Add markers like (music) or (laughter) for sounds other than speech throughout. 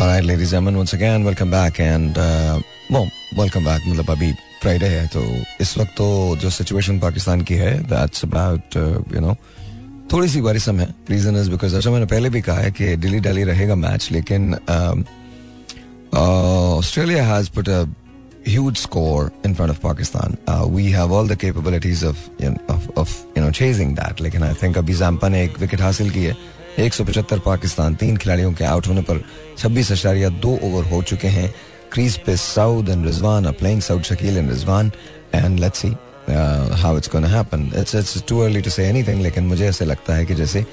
Alright, ladies and once again, welcome back and वो welcome back मतलब अभी Friday है तो इस वक्त तो जो सिचुएशन पाकिस्तान की है दैट्स अबाउट यू नो थोड़ी सी वरिसम है रीजन इज़ बिकॉज़ अच्छा मैंने पहले भी कहा है कि डिली डाली रहेगा मैच लेकिन Australia has put a huge score in front of Pakistan. Uh, we have all the capabilities of you know, of, of you know chasing that. Like, and I think Abhi Zampa ne ek wicket hasil ki hai. 175 Pakistan तीन खिलाड़ियों के out होने पर छब्बीस अशारिया दो over हो चुके हैं क्रीज पे Saud and Rizwan are playing Saud Shakeel and Rizwan and let's see how it's gonna happen it's it's too early to say anything लेकिन मुझे ऐसे लगता है कि जैसे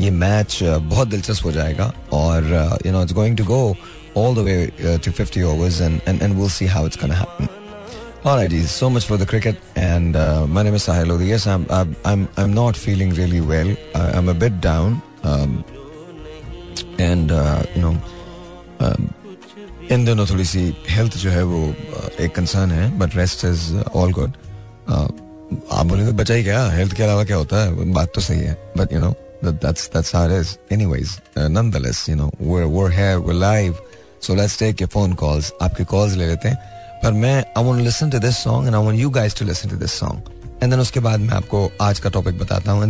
ये मैच uh, बहुत दिलचस्प हो जाएगा और you know it's going to go all the way to 50 overs and and and we will see how it's gonna happen Alright, geez, so much for the cricket. And uh, my name is Sahil Lodi. Yes, I'm, I'm, I'm, I'm not feeling really well. I, I'm a bit down. um, and no इन दोनों थोड़ी सी health जो है वो एक concern है but rest is all good आप बोले तो बचा ही क्या? हेल्थ के अलावा क्या होता है? बात तो सही है बट यू नो आपको आज का टॉपिक बताता हूँ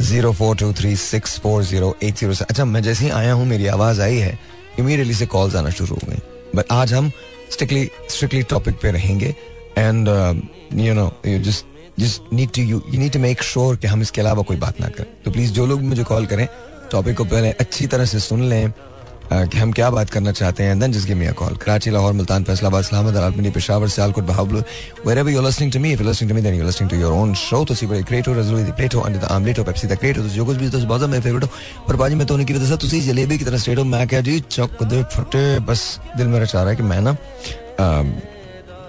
zero four two three six four zero eight zero अच्छा मैं जैसे ही आया हूँ, मेरी आवाज़ आई है इमीडियटली से कॉल आना शुरू हो गए। बट आज हम स्ट्रिक्टली स्ट्रिक्टली टॉपिक पे रहेंगे। And you know you just just need to you you need to make sure कि हम इसके अलावा कोई बात ना करें। तो प्लीज़ जो लोग मुझे कॉल करें टॉपिक को पहले अच्छी तरह से सुन लें। कि हम क्या बात करना चाहते हैं? Then just give me a call Karachi Lahore Multan Faisalabad Islamabad Rawalpindi Peshawar Sialkot Bahawal wherever you're listening to me. If you're listening to me, then you're listening to your own show. तो सीबड़े क्रिएटो रजूली दी प्लेटो under the omelette हो Pepsi द क्रिएटो तो जो कुछ भी तो बाजा मेरे फेवरेट हो। पर बाजी, मैं तो उनकी वजह से तुसी जलेबी की तरह स्ट्रेट हो। मैं क्या जी, चक दे, फटे, बस दिल मेरा चाह रहा है कि मैं ना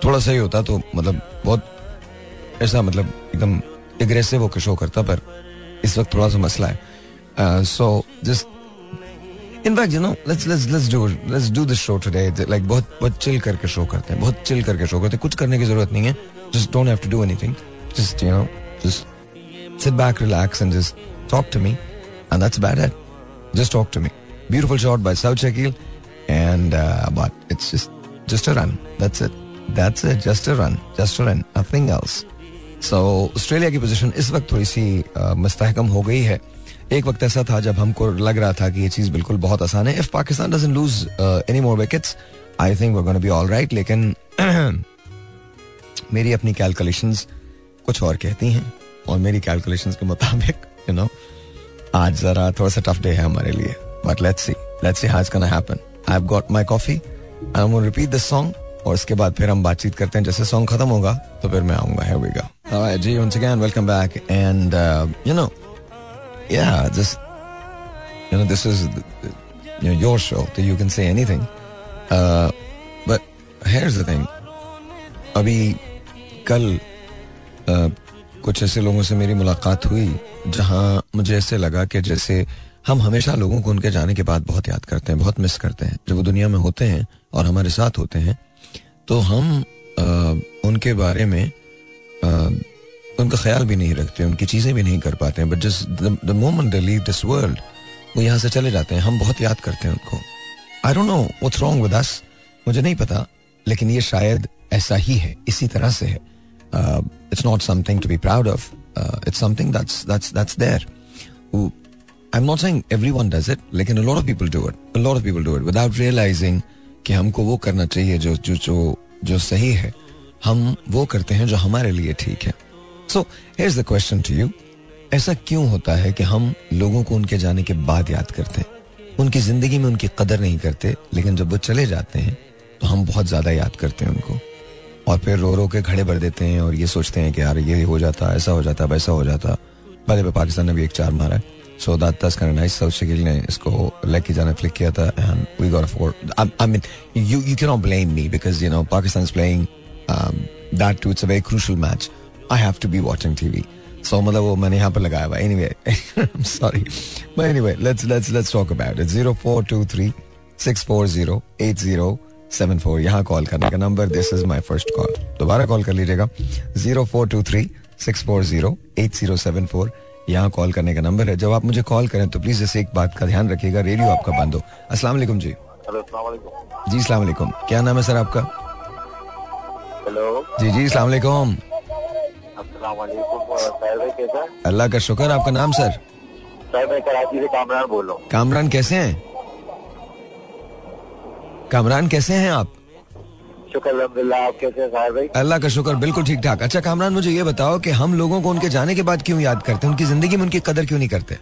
थोड़ा सही होता तो मतलब बहुत ऐसा मतलब एकदम एग्रेसिव होकर शो करता, पर इस वक्त थोड़ा सा मसला है। So just in you know let's let's let's do let's do this show today like बहुत बहुत चिल करके शो करते हैं, बहुत चिल करके शो करते हैं। कुछ करने की ज़रूरत नहीं है। Just don't have to do anything just you know just sit back relax and just talk to me and that's bad it just talk to me beautiful shot by Saud Shakeel and but it's just just a run that's it that's it just a run just a run nothing else so Australia की position इस वक्त थोड़ी सी मुस्तहकम हो गई है। एक वक्त ऐसा था जब हमको लग रहा था कि ये चीज़ बिल्कुल बहुत आसान है। If Pakistan doesn't lose any more wickets I think we gonna be all right लेकिन (clears throat) मेरी अपनी कैलकुलेशंस कुछ और कहती हैं, और मेरी कैलकुलेशंस के मुताबिक यू नो आज जरा थोड़ा सा टफ डे है हमारे लिए but let's see let's see how gonna happen I have got my coffee I am repeat this song और इसके बाद फिर हम बातचीत करते हैं। जैसे सॉन्ग खत्म होगा तो फिर मैं आऊँगा है जी once again welcome back and you know yeah, just you know, this is you know your show, so you can say anything. Uh, but here's the thing. अभी कल uh, कुछ ऐसे लोगों से मेरी मुलाकात हुई जहाँ मुझे ऐसे लगा कि जैसे हम हमेशा लोगों को उनके जाने के बाद बहुत याद करते हैं बहुत मिस करते हैं जब वो दुनिया में होते हैं और हमारे साथ होते हैं तो हम आ, उनके बारे में आ, उनका ख्याल भी नहीं रखते, उनकी चीज़ें भी नहीं कर पाते but just the moment leave this world वो यहाँ से चले जाते हैं। हम बहुत याद करते हैं उनको। I don't know what's wrong with us मुझे नहीं पता, लेकिन ये शायद ऐसा ही है, इसी तरह से है। It's not something to be proud of it's something that's that's that's there I am not saying everyone does it लेकिन a lot of people do it a lot of people do it without realising कि हमको वो करना चाहिए जो जो जो जो सही है। हम वो करते हैं जो हमारे लिए ठीक है। So here's the question to you ऐसा क्यों होता है कि हम लोगों को उनके जाने के बाद याद करते हैं? उनकी ज़िंदगी में उनकी कदर नहीं करते, लेकिन जब वो चले जाते हैं तो हम बहुत ज़्यादा याद करते हैं उनको। और फिर रो रो के खड़े भर देते हैं और ये सोचते हैं कि यार, ये हो जाता, ऐसा हो जाता, वैसा हो जाता। पहले पे पाकिस्तान ने भी एक चार मारा है। सो दैट साउथ शकील ने इसको लेग की जाना फ्लिक किया था and we got four I mean you you can not blame me because you know Pakistan is playing that too it's a very crucial match I have to be watching TV so मतलब वो मैंने यहाँ पर लगाया हुआ anyway sorry but anyway let's let's let's talk about it zero four two three six four zero eight zero seven four यहाँ call करने का number this is my first call दोबारा कॉल कर लीजिएगा। Zero four two three six four zero eight zero seven four यहाँ call करने का number है। जब आप मुझे कॉल करें तो प्लीज़ ऐसे एक बात का ध्यान रखिएगा। रेडियो आपका बंद हो। अस्सलाम वालेकुम जी। जी अस्सलाम वालेकुम। क्या नाम है सर आपका? हेलो। जी जी अस्सलाम वालेकुम। अल्लाह का शुक्र आपका नाम सर? सर मैं कराची से कामरान बोल रहा हूँ। कामरान कैसे हैं? कामरान कैसे हैं आप? शुक्र अल्हम्दुलिल्लाह आप कैसे हैं भाई? अल्लाह का शुक्र बिल्कुल ठीक ठाक अच्छा कामरान मुझे ये बताओ कि हम लोगों को उनके जाने के बाद क्यों याद करते हैं? उनकी ज़िंदगी में उनकी कदर क्यों नहीं करते?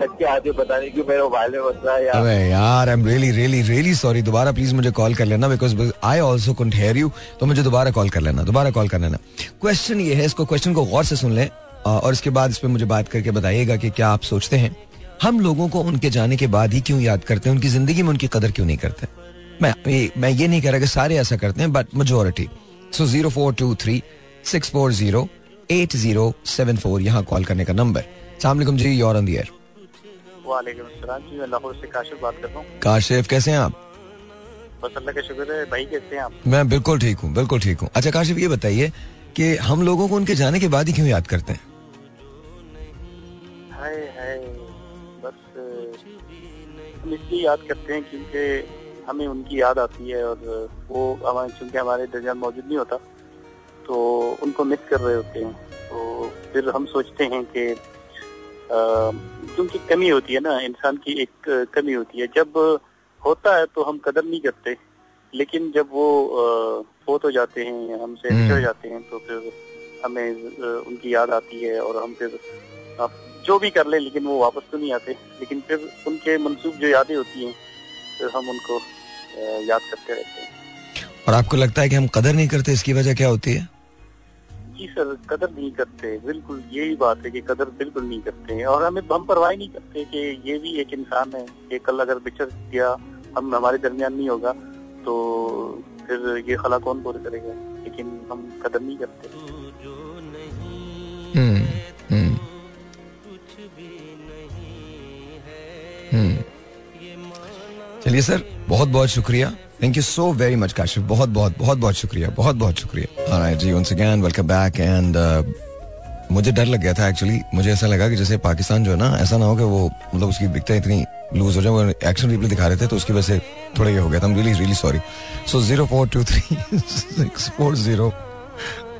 थक के मोबाइल में यार। रियली सॉरी दोबारा प्लीज़ मुझे कॉल कर लेना because I also hear you तो मुझे दोबारा कॉल कर लेना, दोबारा कॉल कर लेना। क्वेश्चन ये है, इसको क्वेश्चन को गौर से सुन लें और इसके बाद इस पर मुझे बात करके बताइएगा कि क्या आप सोचते हैं, हम लोगों को उनके जाने के बाद ही क्यों याद करते हैं? उनकी ज़िंदगी में उनकी कदर क्यों नहीं करते? मैं, ये- मैं ये नहीं कह रहा कि सारे ऐसा करते हैं but majority so zero four two three six four zero eight zero seven four यहाँ कॉल करने का नंबर। सलामकुम जी योर ऑन द एयर वालेकुम अस्सलाम जी मैं लाहौर से काशिफ बात कर रहा हूँ। काशिफ कैसे हैं आप? बस अल्लाह का शुक्र है भाई कैसे हैं आप? मैं बिल्कुल ठीक हूँ बिल्कुल ठीक हूँ। अच्छा काशिफ ये बताइए कि हम लोगों को उनके जाने के बाद ही क्यों याद करते हैं? हाय हाय बस हम इसलिए याद करते हैं क्योंकि हमें उनकी याद आती है और वो हमारे चूँकि हमारे दरमियान मौजूद नहीं होता तो उनको मिस कर रहे होते हैं। तो फिर हम सोचते हैं कि क्योंकि कमी होती है ना इंसान की एक कमी होती है। जब होता है तो हम कदर नहीं करते लेकिन जब वो फोत हो जाते हैं हमसे हम्म। बिछड़ जाते हैं तो फिर हमें उनकी याद आती है और हम फिर आप जो भी कर लें लेकिन वो वापस तो नहीं आते। लेकिन फिर उनके मनसूब जो यादें होती हैं फिर हम उनको याद करते रहते हैं। और आपको लगता है कि हम कदर नहीं करते? इसकी वजह क्या होती है? जी सर कदर नहीं करते। बिल्कुल यही बात है कि कदर बिल्कुल नहीं करते और हमें हम परवाह नहीं करते कि ये भी एक इंसान है। कि कल अगर बिछड़ गया हम हमारे दरमियान नहीं होगा तो फिर ये खला कौन पूरे करेगा? लेकिन हम कदर नहीं करते। चलिए सर बहुत बहुत शुक्रिया। Thank you so very much Kashif. बहुत बहुत बहुत बहुत शुक्रिया। बहुत बहुत शुक्रिया जी once again welcome back and मुझे डर लग गया था एक्चुअली मुझे ऐसा लगा कि जैसे पाकिस्तान जो है ना, ऐसा ना हो कि वो मतलब उसकी दिखते इतनी लूज हो जाए, वो एक्शन रिप्ले दिखा रहे थे तो उसकी वजह से थोड़ा ये हो गया था। Really really sorry so zero four two three six four zero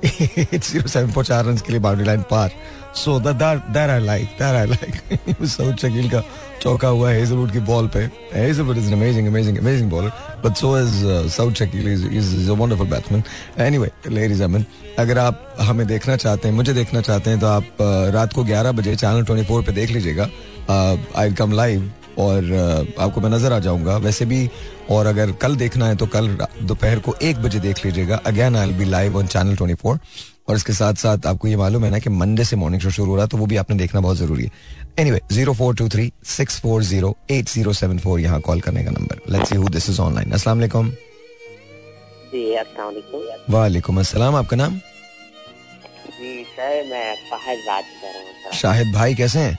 eight zero seven four चार रन के लिए boundary line par. So that I like that I like Saud Shakeel का चौका हुआ है हेजलवुड की बॉल पे Hazlewood is amazing amazing amazing bowler but so is Saud Shakeel is is a wonderful batsman anyway ladies and अगर आप हमें देखना चाहते हैं मुझे देखना चाहते हैं तो आप uh, रात को 11 बजे चैनल 24 पे देख लीजिएगा। आई कम लाइव और uh, आपको मैं नज़र आ जाऊँगा। वैसे भी और अगर कल देखना है तो कल दोपहर को एक बजे देख लीजिएगा। Again I be live on channel 24 और इसके साथ साथ आपको ये मालूम है ना कि मंडे से मॉर्निंग शो शुरू हो रहा है तो वो भी आपने देखना बहुत ज़रूरी है। Anyway zero four two three six four zero eight zero seven four यहाँ कॉल करने का number let's see who this is online अस्सलाम वालेकुम। वालेकुम। अस्सलाम आपका नाम? जी सर मैं फाहिद बात कर रहा हूँ शाहिद भाई कैसे हैं?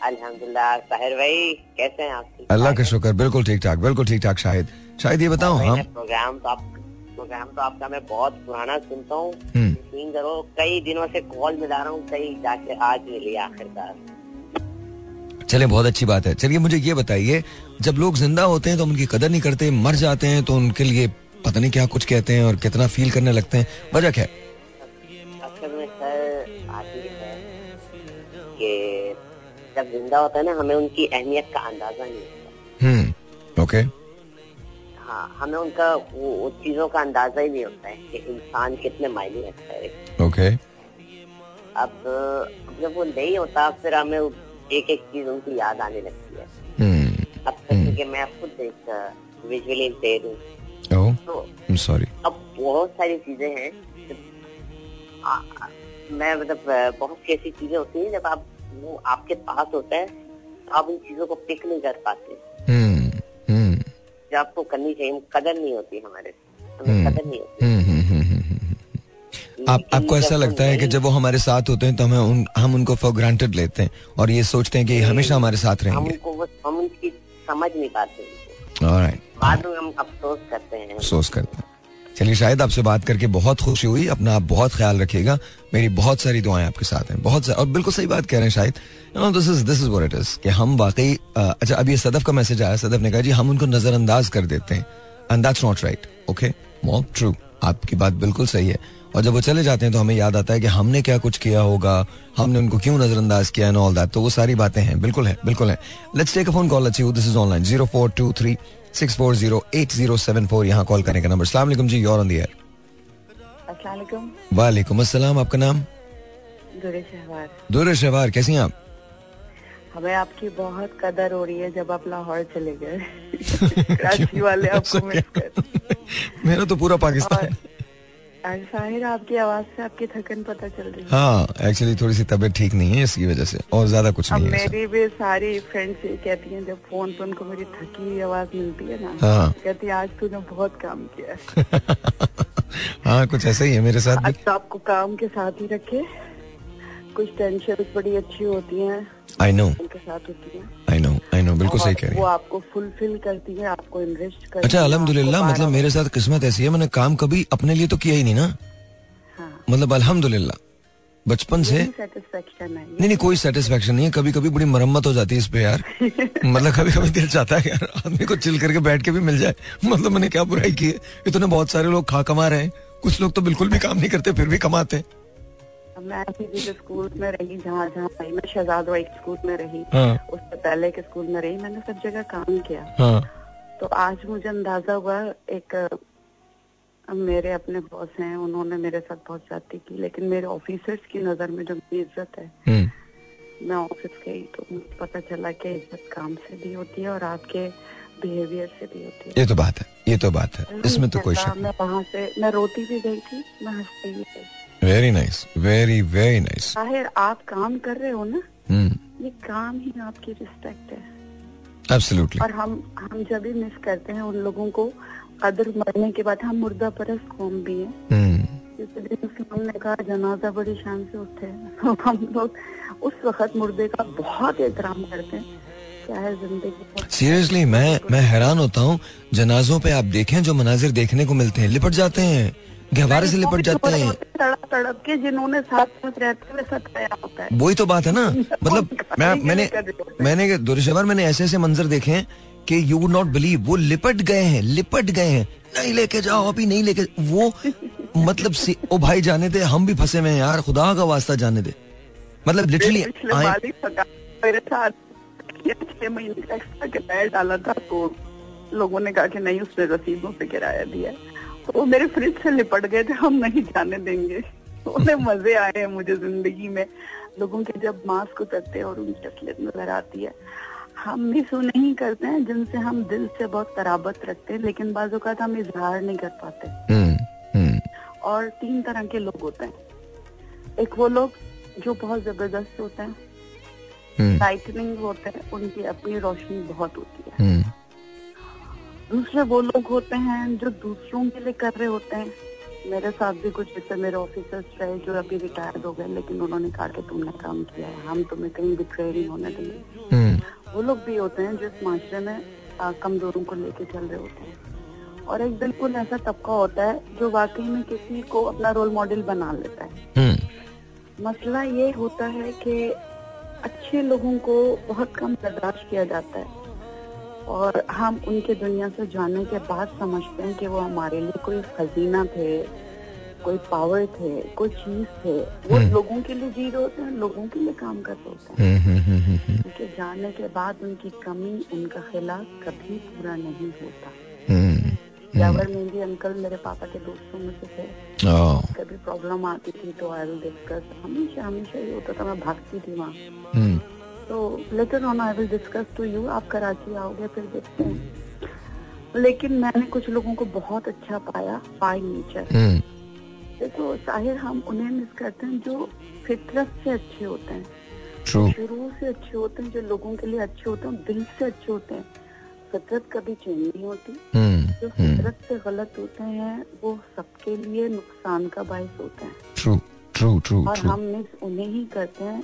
अल्हम्दुलिल्लाह साहिर भाई कैसे हैं आप? अल्लाह का शुक्र बिल्कुल ठीक ठाक बिल्कुल ठीक ठाक शाहिद। शाहिद ये बताओ हम प्रोग्राम तो आप प्रोग्राम तो आपका मैं बहुत पुराना सुनता हूँ। हम्म। यकीन करो कई दिनों से कॉल मिला रहा हूँ कई जाके आज मिली आखिरकार। चले बहुत अच्छी बात है। चलिए मुझे ये बताइए जब लोग ज़िंदा होते हैं तो उनकी कदर नहीं करते मर जाते हैं तो उनके लिए पता नहीं क्या कुछ कहते हैं और कितना फील करने लगते हैं। वजह क्या है? है जब ज़िंदा होता है ना हमें उनकी अहमियत का अंदाज़ा नहीं होता। हम्म ओके हाँ हमें उनका वो उन चीज़ों का अंदाज़ा ही नहीं होता है कि इंसान कितने मायने रखता है। ओके। अब जब वो नहीं होता फिर हमें एक एक चीज़ उनकी याद आने लगती है। हम्म। अब जैसे कि मैं खुद एक विजुअली इम्पेयर हूँ। तो सॉरी अब बहुत सारी चीज़ें हैं आ, मैं मतलब बहुत सी ऐसी चीज़ें होती हैं जब आप वो आपके पास होता है तो आप उन चीज़ों को पिक नहीं कर पाते। हम्म हम्म जो आपको करनी चाहिए। कदर नहीं होती हमारे हम्म। हमें कदर नहीं होती। हम्म, हम्म। आप आपको ऐसा लगता है कि जब वो हमारे साथ होते हैं तो हमें उन हम उनको फॉर ग्रांटेड लेते हैं और ये सोचते हैं कि हमेशा हमारे साथ हम रहेंगे। उनको हम उनकी समझ नहीं पाते बाद में हम अफसोस करते हैं। अफसोस करते हैं। चलिए, शायद आपसे बात करके बहुत खुशी हुई। अपना आप बहुत ख्याल रखिएगा। मेरी बहुत सारी दुआएँ आपके साथ हैं। बहुत और बिल्कुल सही बात कह रहे हैं शायद। This is this is what is कि हम वाकई अच्छा अभी ये सदफ का मैसेज आया। सदफ ने कहा, जी, हम उनको नजरअंदाज कर देते हैं। And that's not right okay mom true आपकी बात बिल्कुल सही है। और जब वो चले जाते हैं तो हमें याद आता है कि हमने क्या कुछ किया होगा? हमने उनको क्यों नजरअंदाज किया एंड ऑल दैट तो वो सारी बातें हैं। बिल्कुल है बिल्कुल है। Let's take a phone call अच्छी this is online zero four two three six four zero eight zero seven four. यहाँ कॉल करने का नंबर। सलाम जी योर ऑन दी एयर वालेकुम। अस्सलाम आपका नाम? दूर शहवार कैसी हैं आप? हमें आपकी बहुत कदर हो रही है जब आप लाहौर चले गए। (laughs) कराची वाले आपको मेरा तो पूरा पाकिस्तान आपकी आवाज़ से आपकी थकन पता चल रही है। हाँ एक्चुअली थोड़ी सी तबीयत ठीक नहीं है इसकी वजह से और ज़्यादा कुछ नहीं है मेरी भी सारी फ्रेंड्स ये कहती हैं जब फ़ोन पर उनको मेरी थकी हुई आवाज़ मिलती है ना हाँ। कहती है आज तूने बहुत काम किया (laughs) हाँ। कुछ ऐसा ही है मेरे साथ भी। तो आपको काम के साथ ही रखे। कुछ टेंशन बड़ी अच्छी होती हैं। I know I know I know बिल्कुल सही कह रही है। वो आपको फुलफिल करती है आपको इनरिस्ट करती अच्छा अल्हम्दुलिल्लाह मतलब मेरे साथ किस्मत ऐसी है मैंने काम कभी अपने लिए तो किया ही नहीं ना। हाँ। मतलब अल्हम्दुलिल्लाह बचपन से सेटिस्फेक्शन है नहीं नहीं कोई सेटिस्फेक्शन नहीं है कभी कभी बड़ी मरम्मत हो जाती है इस पे यार। (laughs) मतलब कभी कभी दिल चाहता है यार आदमी को चिल करके बैठ के भी मिल जाए। मतलब मैंने क्या बुराई की है? इतने बहुत सारे लोग खा कमा रहे हैं कुछ लोग तो बिल्कुल भी काम नहीं करते फिर भी कमाते हैं। मैं जिस स्कूल में रही जहाँ जहाँ रही मैं शहजाद वाइट स्कूल में रही हाँ। उससे पहले के स्कूल में रही मैंने सब जगह काम किया। हाँ। तो आज मुझे अंदाज़ा हुआ एक मेरे अपने बॉस हैं उन्होंने मेरे साथ बहुत ज़्यादा की लेकिन मेरे ऑफिसर्स की नज़र में जो मेरी इज़्ज़त है हम्म। मैं ऑफ़िस गई तो मुझे पता चला कि इज़्ज़त काम से भी होती है और आपके बिहेवियर से भी होती है। ये तो बात है ये तो बात है। इसमें तो कोई शक मैं वहाँ से मैं रोती भी गई थी मैं हंसती भी गई very nice very very nice Tahir आप काम कर रहे हो ना हम्म ये काम ही आपकी रिस्पेक्ट है एब्सोल्युटली और हम हम जब भी मिस करते हैं उन लोगों को कदर मरने के बाद हम मुर्दा परस्त कौम भी हैं हम्म इस्लाम ने कहा जनाजा बड़ी शान से उठे तो हम लोग उस वक्त मुर्दे का बहुत एहतराम करते हैं सीरियसली मैं मैं हैरान होता हूँ जनाजों पे आप देखें जो मनाजिर देखने को मिलते हैं लिपट जाते हैं गहवारे से लिपट जाते हैं। तड़प तड़प के जिन्होंने साथ रहते हुए सताया होता है। वही तो बात है ना। (laughs) मतलब मैं मैंने मैंने दुरशवर मैंने ऐसे ऐसे मंजर देखे हैं कि यू वुड नॉट बिलीव वो लिपट गए हैं लिपट गए हैं। नहीं लेके जाओ अभी नहीं लेके वो (laughs) मतलब सी- ओ भाई जाने दे हम भी फंसे हुए हैं यार खुदा का वास्ता जाने दे। मतलब लिटरली मेरे साथ महीने का डाला था तो लोगों ने कहा कि नहीं उसने रसीदों से किराया दिया वो मेरे फ्रिज से लिपट गए थे हम नहीं जाने देंगे। उन्हें मज़े आए हैं मुझे ज़िंदगी में। लोगों के जब मास्क उतरते हैं और उनकी असलियत नज़र आती है। हम मिस वो नहीं करते हैं जिनसे हम दिल से बहुत कराबत रखते हैं लेकिन बाजू का हम इजहार नहीं कर पाते। हम्म हम्म। और तीन तरह के लोग होते हैं। एक वो लोग जो बहुत ज़बरदस्त होते हैं। हम्म। लाइटनिंग होते हैं उनकी अपनी रोशनी बहुत होती है। हम्म। दूसरे वो लोग होते हैं जो दूसरों के लिए कर रहे होते हैं। मेरे साथ भी कुछ जैसे मेरे ऑफिसर्स रहे जो अभी रिटायर्ड हो गए लेकिन उन्होंने कहा कि तुमने काम किया है। हम तुम्हें कहीं भी ट्रेनिंग होने देंगे। हम्म। वो लोग भी होते हैं जो इस माशरे में कमजोरों को लेके चल रहे होते हैं। और एक बिल्कुल ऐसा तबका होता है जो वाकई में किसी को अपना रोल मॉडल बना लेता है। हम्म। मसला ये होता है कि अच्छे लोगों को बहुत कम बर्दाश्त किया जाता है। और हम उनके दुनिया से जाने के बाद समझते हैं कि वो हमारे लिए कोई खजीना थे कोई पावर थे कोई चीज़ थे। वो हम्म। लोगों के लिए जी रहे होते हैं लोगों के लिए काम कर रहे होते हैं। हम्म हम्म उनके जाने के बाद उनकी कमी उनका खिलाफ कभी पूरा नहीं होता। जावर मेहंदी अंकल मेरे पापा के दोस्तों में से थे। कभी प्रॉब्लम आती थी तो आई विल डिस्कस हमेशा हमेशा ये होता था मैं भागती थी वहाँ। तो later on I will discuss to you आप कराची आओगे फिर देखते हैं। लेकिन मैंने कुछ लोगों को बहुत अच्छा पाया बाय नेचर हम्म। देखो साहिर हम उन्हें मिस करते हैं जो फितरत से अच्छे होते हैं। शुरू से अच्छे होते हैं जो लोगों के लिए अच्छे होते हैं दिल से अच्छे होते हैं। फितरत कभी चेंज नहीं होती। हम्म जो हम्म। फितरत से गलत होते हैं वो सबके लिए नुकसान का बायस होते हैं। ट्रू ट्रू ट्रू और हम मिस उन्हें ही करते हैं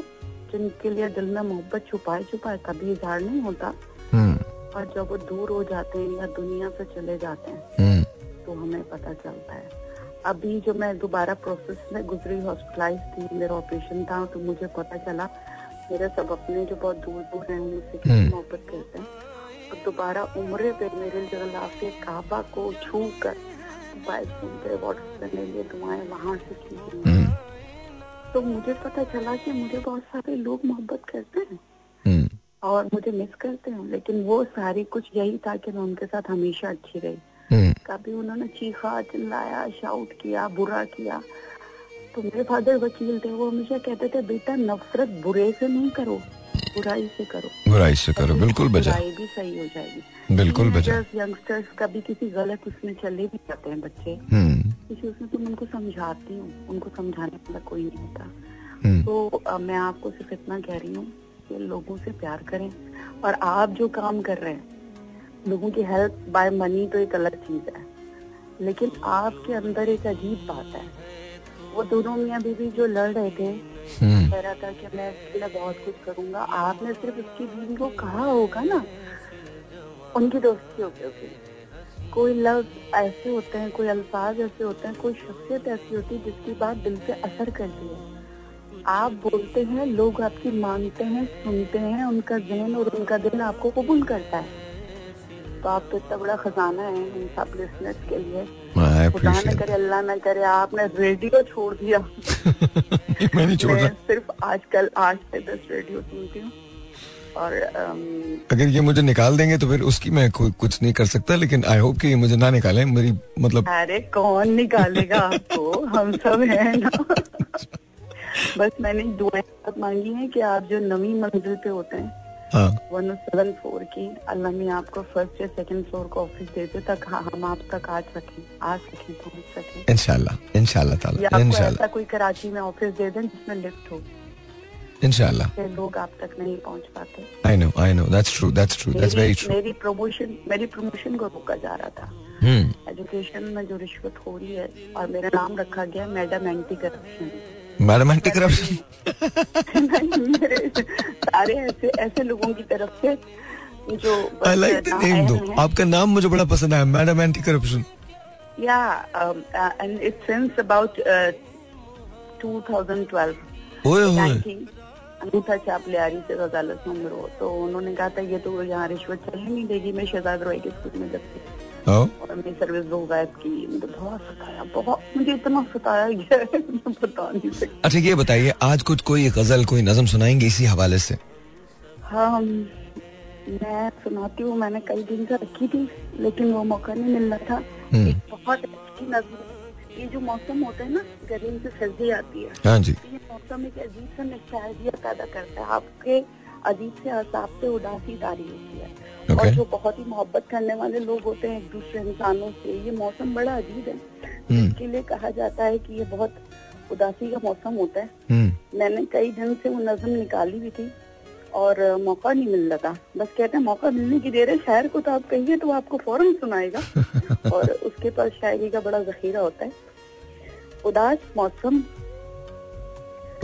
जिनके लिए दिल में मोहब्बत छुपाए छुपाए कभी इजहार नहीं होता। हम्म। और जब वो दूर हो जाते हैं या दुनिया से चले जाते हैं हम्म। तो तो हमें पता चलता है। अभी जो मैं दोबारा प्रोसेस में गुजरी हॉस्पिटलाइज थी मेरा ऑपरेशन था तो मुझे पता चला मेरे सब अपने जो बहुत दूर दूर हैं मुझसे कितनी हम्म। मोहब्बत करते हैं। और दोबारा उम्र पे मेरे जगह काबा को छू कर मोबाइल फ़ोन पे व्हाट्सएप लिए दुआएँ वहाँ से की तो मुझे पता चला कि मुझे बहुत सारे लोग मोहब्बत करते हैं। हम्म, और मुझे मिस करते हैं लेकिन वो सारी कुछ यही था कि मैं उनके साथ हमेशा अच्छी रही। हम्म, कभी उन्होंने चीखा चिल्लाया शाउट किया बुरा किया। तो मेरे फादर वकील थे वो हमेशा कहते थे बेटा नफरत बुरे से नहीं करो। बुराई से करो। बुराई से करो बिल्कुल बजा। बुराई भी सही हो जाएगी। बिल्कुल बजा। यंगस्टर्स कभी किसी गलत उसमें चले भी जाते हैं बच्चे। हम्म, किसी उसमें तुम उनको समझाती हूँ उनको समझाने वाला कोई नहीं होता। हम्म, तो मैं आपको सिर्फ़ इतना कह रही हूँ कि लोगों से प्यार करें। और आप जो काम कर रहे हैं लोगों की हेल्प बाय मनी तो एक अलग चीज़ है। लेकिन आपके अंदर एक अजीब बात है। वो दोनों मियाँ बीवी जो लड़ रहे थे हम्म, कह रहा था कि मैं इसके लिए बहुत कुछ करूँगा। आपने सिर्फ़ उसकी बीवी को कहा होगा ना उनकी दोस्ती होगी होगी। कोई लफ्ज ऐसे होते हैं कोई अल्फाज ऐसे होते हैं कोई शख्सियत ऐसी होती है जिसकी बात दिल पे असर करती है। आप बोलते हैं लोग आपकी मानते हैं सुनते हैं उनका जहन और उनका दिल आपको कबूल करता है। तो आप तो इतना बड़ा खजाना है इन सब लिसनर्स के लिए। खुदा न करे अल्लाह न करे आपने रेडियो छोड़ दिया। (laughs) it. मैं नहीं छोड़ सिर्फ़ आजकल आज से दस रेडियो सुनती हूँ। और अगर ये मुझे निकाल देंगे तो फिर उसकी मैं कोई कुछ नहीं कर सकता लेकिन आई होप कि ये मुझे ना निकालें मेरी मतलब अरे कौन निकालेगा (laughs) आपको? हम सब हैं ना। बस मैंने दुआएँ मांगी है कि आप जो नवी मंजिल पे होते हाँ वन सेवन फ्लोर की अल्लाह ने आपको फ़र्स्ट या सेकंड फ्लोर का ऑफ़िस देते तक हाँ, हम आप तक आ सकें आ सकें पहुँच सकें। इंशाल्लाह या ताला कोई कराची में ऑफ़िस दे दें जिसमें लिफ्ट हो। फिर लोग आप तक नहीं पहुँच पाते। I know I know that's true that's true that's very true मेरी प्रमोशन मेरी प्रमोशन को रोका जा रहा था। हम्म। एजुकेशन में जो रिश्वत हो रही है और मेरा नाम रखा गया madam anti corruption madam anti corruption सारे ऐसे ऐसे लोगों की तरफ़ से जो आई लाइक द नेम दो आपका नाम मुझे बड़ा पसंद है मैडम एंटी करप्शन या एंड इट सिंस अबाउट 2012 ओए होए। अनूठा चापलियारी से वकालत में हो तो उन्होंने कहा था ये तो यहाँ रिश्वत चलने नहीं देगी मैं शहजाद रॉय के स्कूल में जब और मेरी सर्विस वो गायब की मुझे बहुत सताया बहुत मुझे इतना सताया गया है (laughs) बता नहीं सकती। अच्छा ये बताइए आज कुछ कोई गज़ल कोई नज्म सुनाएँगे इसी हवाले से? हाँ मैं सुनाती हूँ मैंने कई दिन से रखी थी लेकिन वो मौका नहीं मिल रहा था। हम्म। एक बहुत अच्छी नज्म ये जो मौसम होता है ना गर्मी से सर्दी आती है। हाँ जी। ये मौसम एक अजीब सा नस्टैल्जिया पैदा करता है आपके अजीब से असाब से उदासी तारी होती है। और जो बहुत ही मोहब्बत करने वाले लोग होते हैं एक दूसरे इंसानों से ये मौसम बड़ा अजीब है। हम्म। इसके लिए कहा जाता है कि ये बहुत उदासी का मौसम होता है। हम्म। मैंने कई दिन से वो नज्म निकाली भी थी और मौका नहीं मिल रहा था बस कहते हैं मौका मिलने की देर है शायर को तो आप कहिए तो आपको फ़ौरन सुनाएगा। (laughs) और उसके पास शायरी का बड़ा जखीरा होता है। उदास मौसम।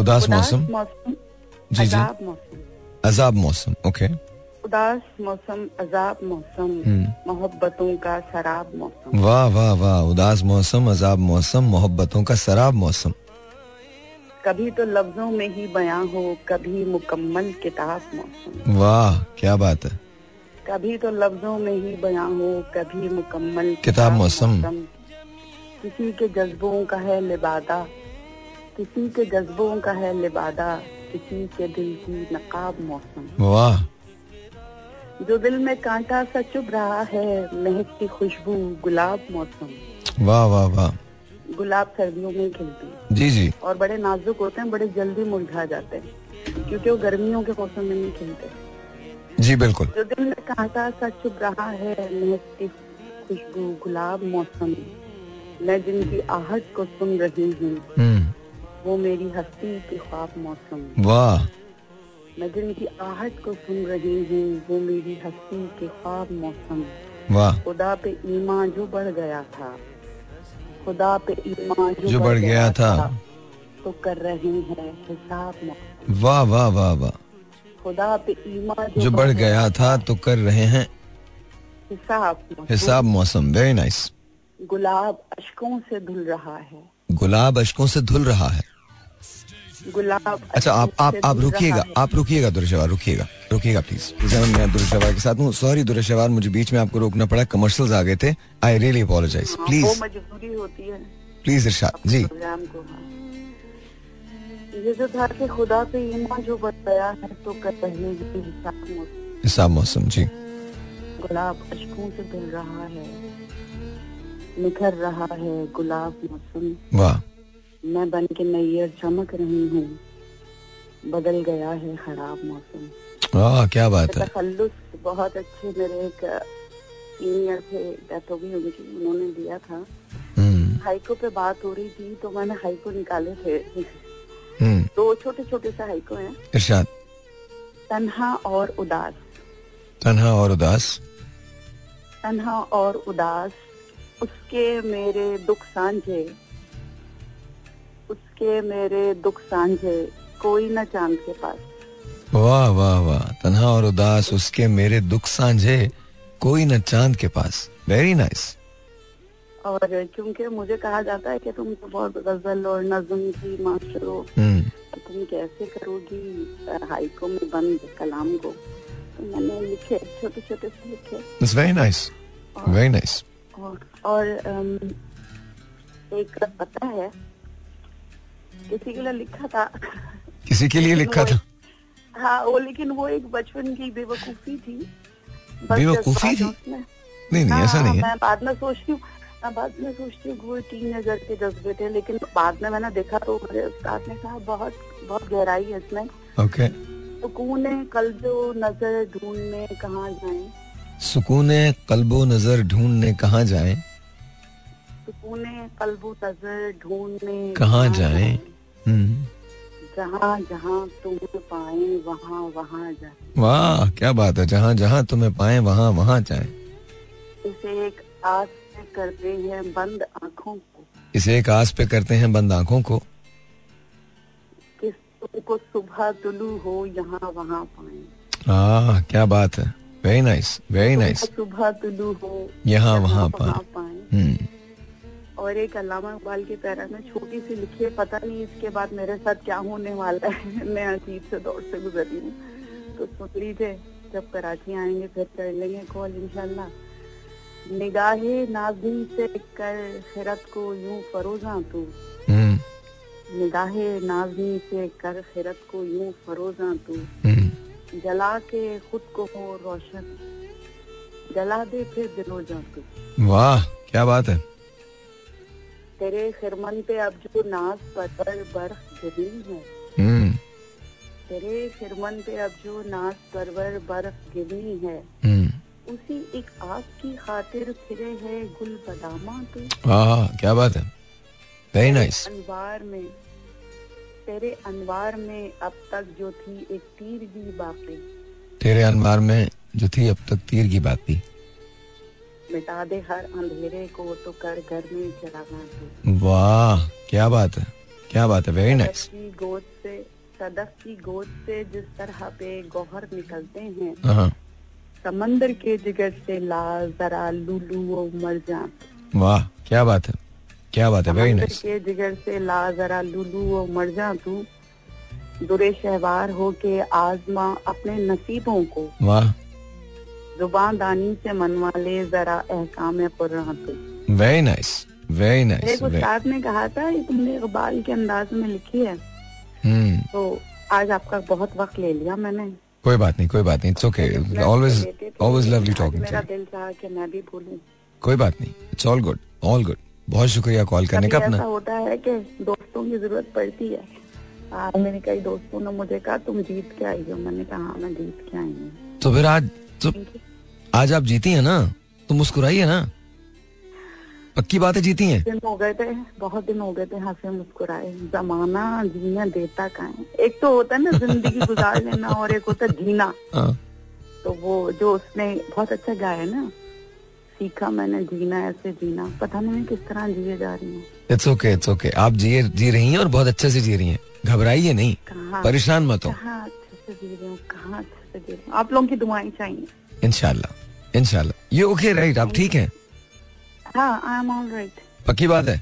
उदास मौसम? मौसम। जी जी। अजाब मौसम। अजाब मौसम ओके उदास मौसम अजाब मौसम हम्म। मोहब्बतों का शराब मौसम। वाह वाह वाह उदास मौसम अजाब मौसम मोहब्बतों का शराब मौसम। कभी तो लफ्जों में ही बयां हो कभी मुकम्मल किताब मौसम। वाह क्या बात है। कभी तो लफ्जों में ही बयां हो कभी मुकम्मल किताब मौसम। किसी के जज्बों का है लिबादा किसी के जज्बों का है लिबादा किसी के दिल की नकाब मौसम। वाह जो दिल में कांटा सा चुभ रहा है महकती खुशबू गुलाब मौसम। वाह वाह वाह। गुलाब सर्दियों में खिलती है। जी जी। और बड़े नाजुक होते हैं बड़े जल्दी मुरझा जाते हैं क्योंकि वो गर्मियों के मौसम में नहीं खिलते। जी बिल्कुल। जो दिल में कांटा सा चुभ रहा है महकती खुशबू गुलाब मौसम मैं जिनकी आहट को सुन रही हूँ हम्म। वो मेरी हस्ती की ख्वाब मौसम। वाह। मैं जिनकी आहट को सुन रही हूँ वो मेरी हस्ती के ख्वाब मौसम। वाह। खुदा पे ईमान जो बढ़ गया था। खुदा पे ईमान जो, जो बढ़ गया था। तो कर रहे हैं हिसाब वाह वाह वाह वाह। खुदा पे ईमान जो बढ़ गया था तो कर रहे हैं। हिसाब हिसाब मौसम वेरी नाइस गुलाब अशकों से धुल रहा है। गुलाब अशकों से धुल रहा है। गुलाब अच्छा आप आप आप रुकिएगा। आप रुकिएगा दुरशवार रुकिएगा रुकिएगा प्लीज़ मैं दुरशवार के साथ हूँ सॉरी दुरशवार मुझे बीच में आपको रोकना पड़ा कमर्शियल्स आ गए थे आई रियली अपोलोजाइज प्लीज़ मजबूरी होती है। प्लीज़ इरशाद जी। हाँ। ये जो था कि खुदा पे ईमान जो बताया है तो कर रहे हैं हिसाब मौसम। हिसाब मौसम जी। गुलाब अशकों से धुल रहा है निखर रहा है गुलाब मौसम। वाह। मैं बन के नैयर चमक रही हूँ। बदल गया है खराब मौसम। वाह क्या बात है। तखल्लुस बहुत अच्छे मेरे एक सीनियर थे डेथ हो गई उनकी उन्होंने दिया था। हम्म। हाइको पे बात हो रही थी तो मैंने हाइको निकाले थे। हम्म। दो छोटे छोटे से हाइको हैं। इरशाद। तन्हा और उदास। तन्हा और उदास। तन्हा और उदास। उसके मेरे दुख सांझे। उसके मेरे दुख सांझे कोई न चाँद के पास। वाह वाह वाह तन्हा और उदास उसके मेरे दुख सांझे कोई न चाँद के पास। वेरी नाइस और क्योंकि मुझे कहा जाता है कि तुम तो बहुत गज़ल और नज्म की मास्टर हो हम्म। तो तुम कैसे करोगी हाइको में बंद कलाम को? तो मैंने लिखे छोटे छोटे से लिखे। It's very nice very nice और, और अम, एक पता है किसी के लिए लिखा था। किसी के लिए लिखा था? हाँ वो लेकिन वो एक बचपन की बेवकूफ़ी थी। बेवकूफ़ी थी? नहीं नहीं ऐसा हाँ, नहीं मैं बाद में सोचती हूँ मैं बाद में सोचती हूँ वो टीन नज़र के जज्बे थे लेकिन बाद में मैंने देखा तो मेरे उस्ताद ने कहा बहुत बहुत गहराई है इसमें। ओके। सुकून कल जो नज़र ढूँढने कहाँ जाए। सुकून कल्बो नज़र ढूँढने कहाँ जाए? सुकून कल्बो नज़र ढूँढने कहाँ जाएँ? हम्म। जहाँ जहाँ तुम्हें पाए वहाँ वहाँ जाए। वाह क्या बात है। जहाँ जहाँ तुम्हें पाए वहाँ वहाँ जाए। इसे एक आस से करते हैं बंद आँखों को। इसे एक आस पे करते हैं बंद आँखों को। तुमको सुबह तुलू हो यहाँ वहाँ पाए। हाँ क्या बात है। वेरी नाइस वेरी नाइस सुबह तुलू हो यहाँ वहाँ पाए। और एक अल्लामा इकबाल की पैरा में छोटी सी लिखी है पता नहीं इसके बाद मेरे साथ क्या होने वाला है। (laughs) मैं अजीब से दौर से गुजरी हूँ। तो सुन लीजिए जब कराची आएँगे फिर कर लेंगे कॉल इंशाल्लाह। निगाहे नाजी से कर खिरत को यूँ फरोजा तू। हम्म। निगाहे नाजी से कर खिरत को यूँ फरोजा तू। हम्म। जला के खुद को हो रोशन। जला दे फिर दिलो जा तू। वाह क्या बात है। तेरे खिरमन पे अब जो नाज पर बर्फ़ गिरी है। हम्म। तेरे खिरमन पे अब जो नाज परवर बर्फ़ गिरी है। हम्म। उसी एक आग की खातिर फिरे है गुल बदामा तो वाह क्या बात है। वेरी नाइस अनवार में तेरे अनवार में अब तक जो थी एक तीर भी बाकी तेरे अनवार में जो थी अब तक तीर की थी मिटा दे हर अंधेरे को तो कर घर में वाह क्या बात है क्या बात है वेरी नाइस की गोद से की गोद से जिस तरह पे गौहर निकलते हैं हाँ। समंदर के जिगर से ला जरा लूलू मर जा वाह क्या बात है क्या बात है वेरी नाइस के जिगर से ला जरा लूलू मर जा तू दुरे शहवार हो के आजमा अपने नसीबों को। वाह। ज़ुबान दानी से मनवा ले जरा एहकाम कुरान तू वेरी नाइस वेरी नाइस उस्ताद ने कहा था ये तुमने इकबाल के अंदाज में लिखी है। हम्म तो आज आपका बहुत वक्त ले लिया मैंने। कोई बात नहीं कोई बात नहीं it's okay always always lovely talking मेरा दिल चाहा कि मैं भी भूलूं कोई बात नहीं it's all good all good बहुत शुक्रिया कॉल करने का अपना। होता है कि दोस्तों की ज़रूरत पड़ती है। आज मेरे कई दोस्तों ने मुझे कहा तुम जीत के आई हो। मैंने कहा हाँ मैं जीत के आई हूँ। तो फिर आज तो आज आप जीती है ना? तो मुस्कुराइए ना। पक्की बात है जीती हैं। दिन हो गए थे बहुत दिन हो गए थे हंसे मुस्कुराए। जमाना जीना देता का है? एक तो होता है ना ज़िंदगी (laughs) गुजार लेना और एक होता है जीना। हाँ। तो वो जो उसने बहुत अच्छा गाया ना सीखा मैंने जीना ऐसे जीना। पता नहीं मैं किस तरह जिए जा रही हूँ। इट्स ओके इट्स ओके आप जी जी रही हैं और बहुत अच्छे से जी रही हैं। घबराइए नहीं। परेशान मत हो। कहाँ अच्छे से जी रही हूँ कहाँ से जी रही हूँ आप लोगों की दुआएँ चाहिए। इनशाला इनशाला ये ओके राइट आप ठीक हैं? हाँ आई एम ऑल राइट पक्की बात है?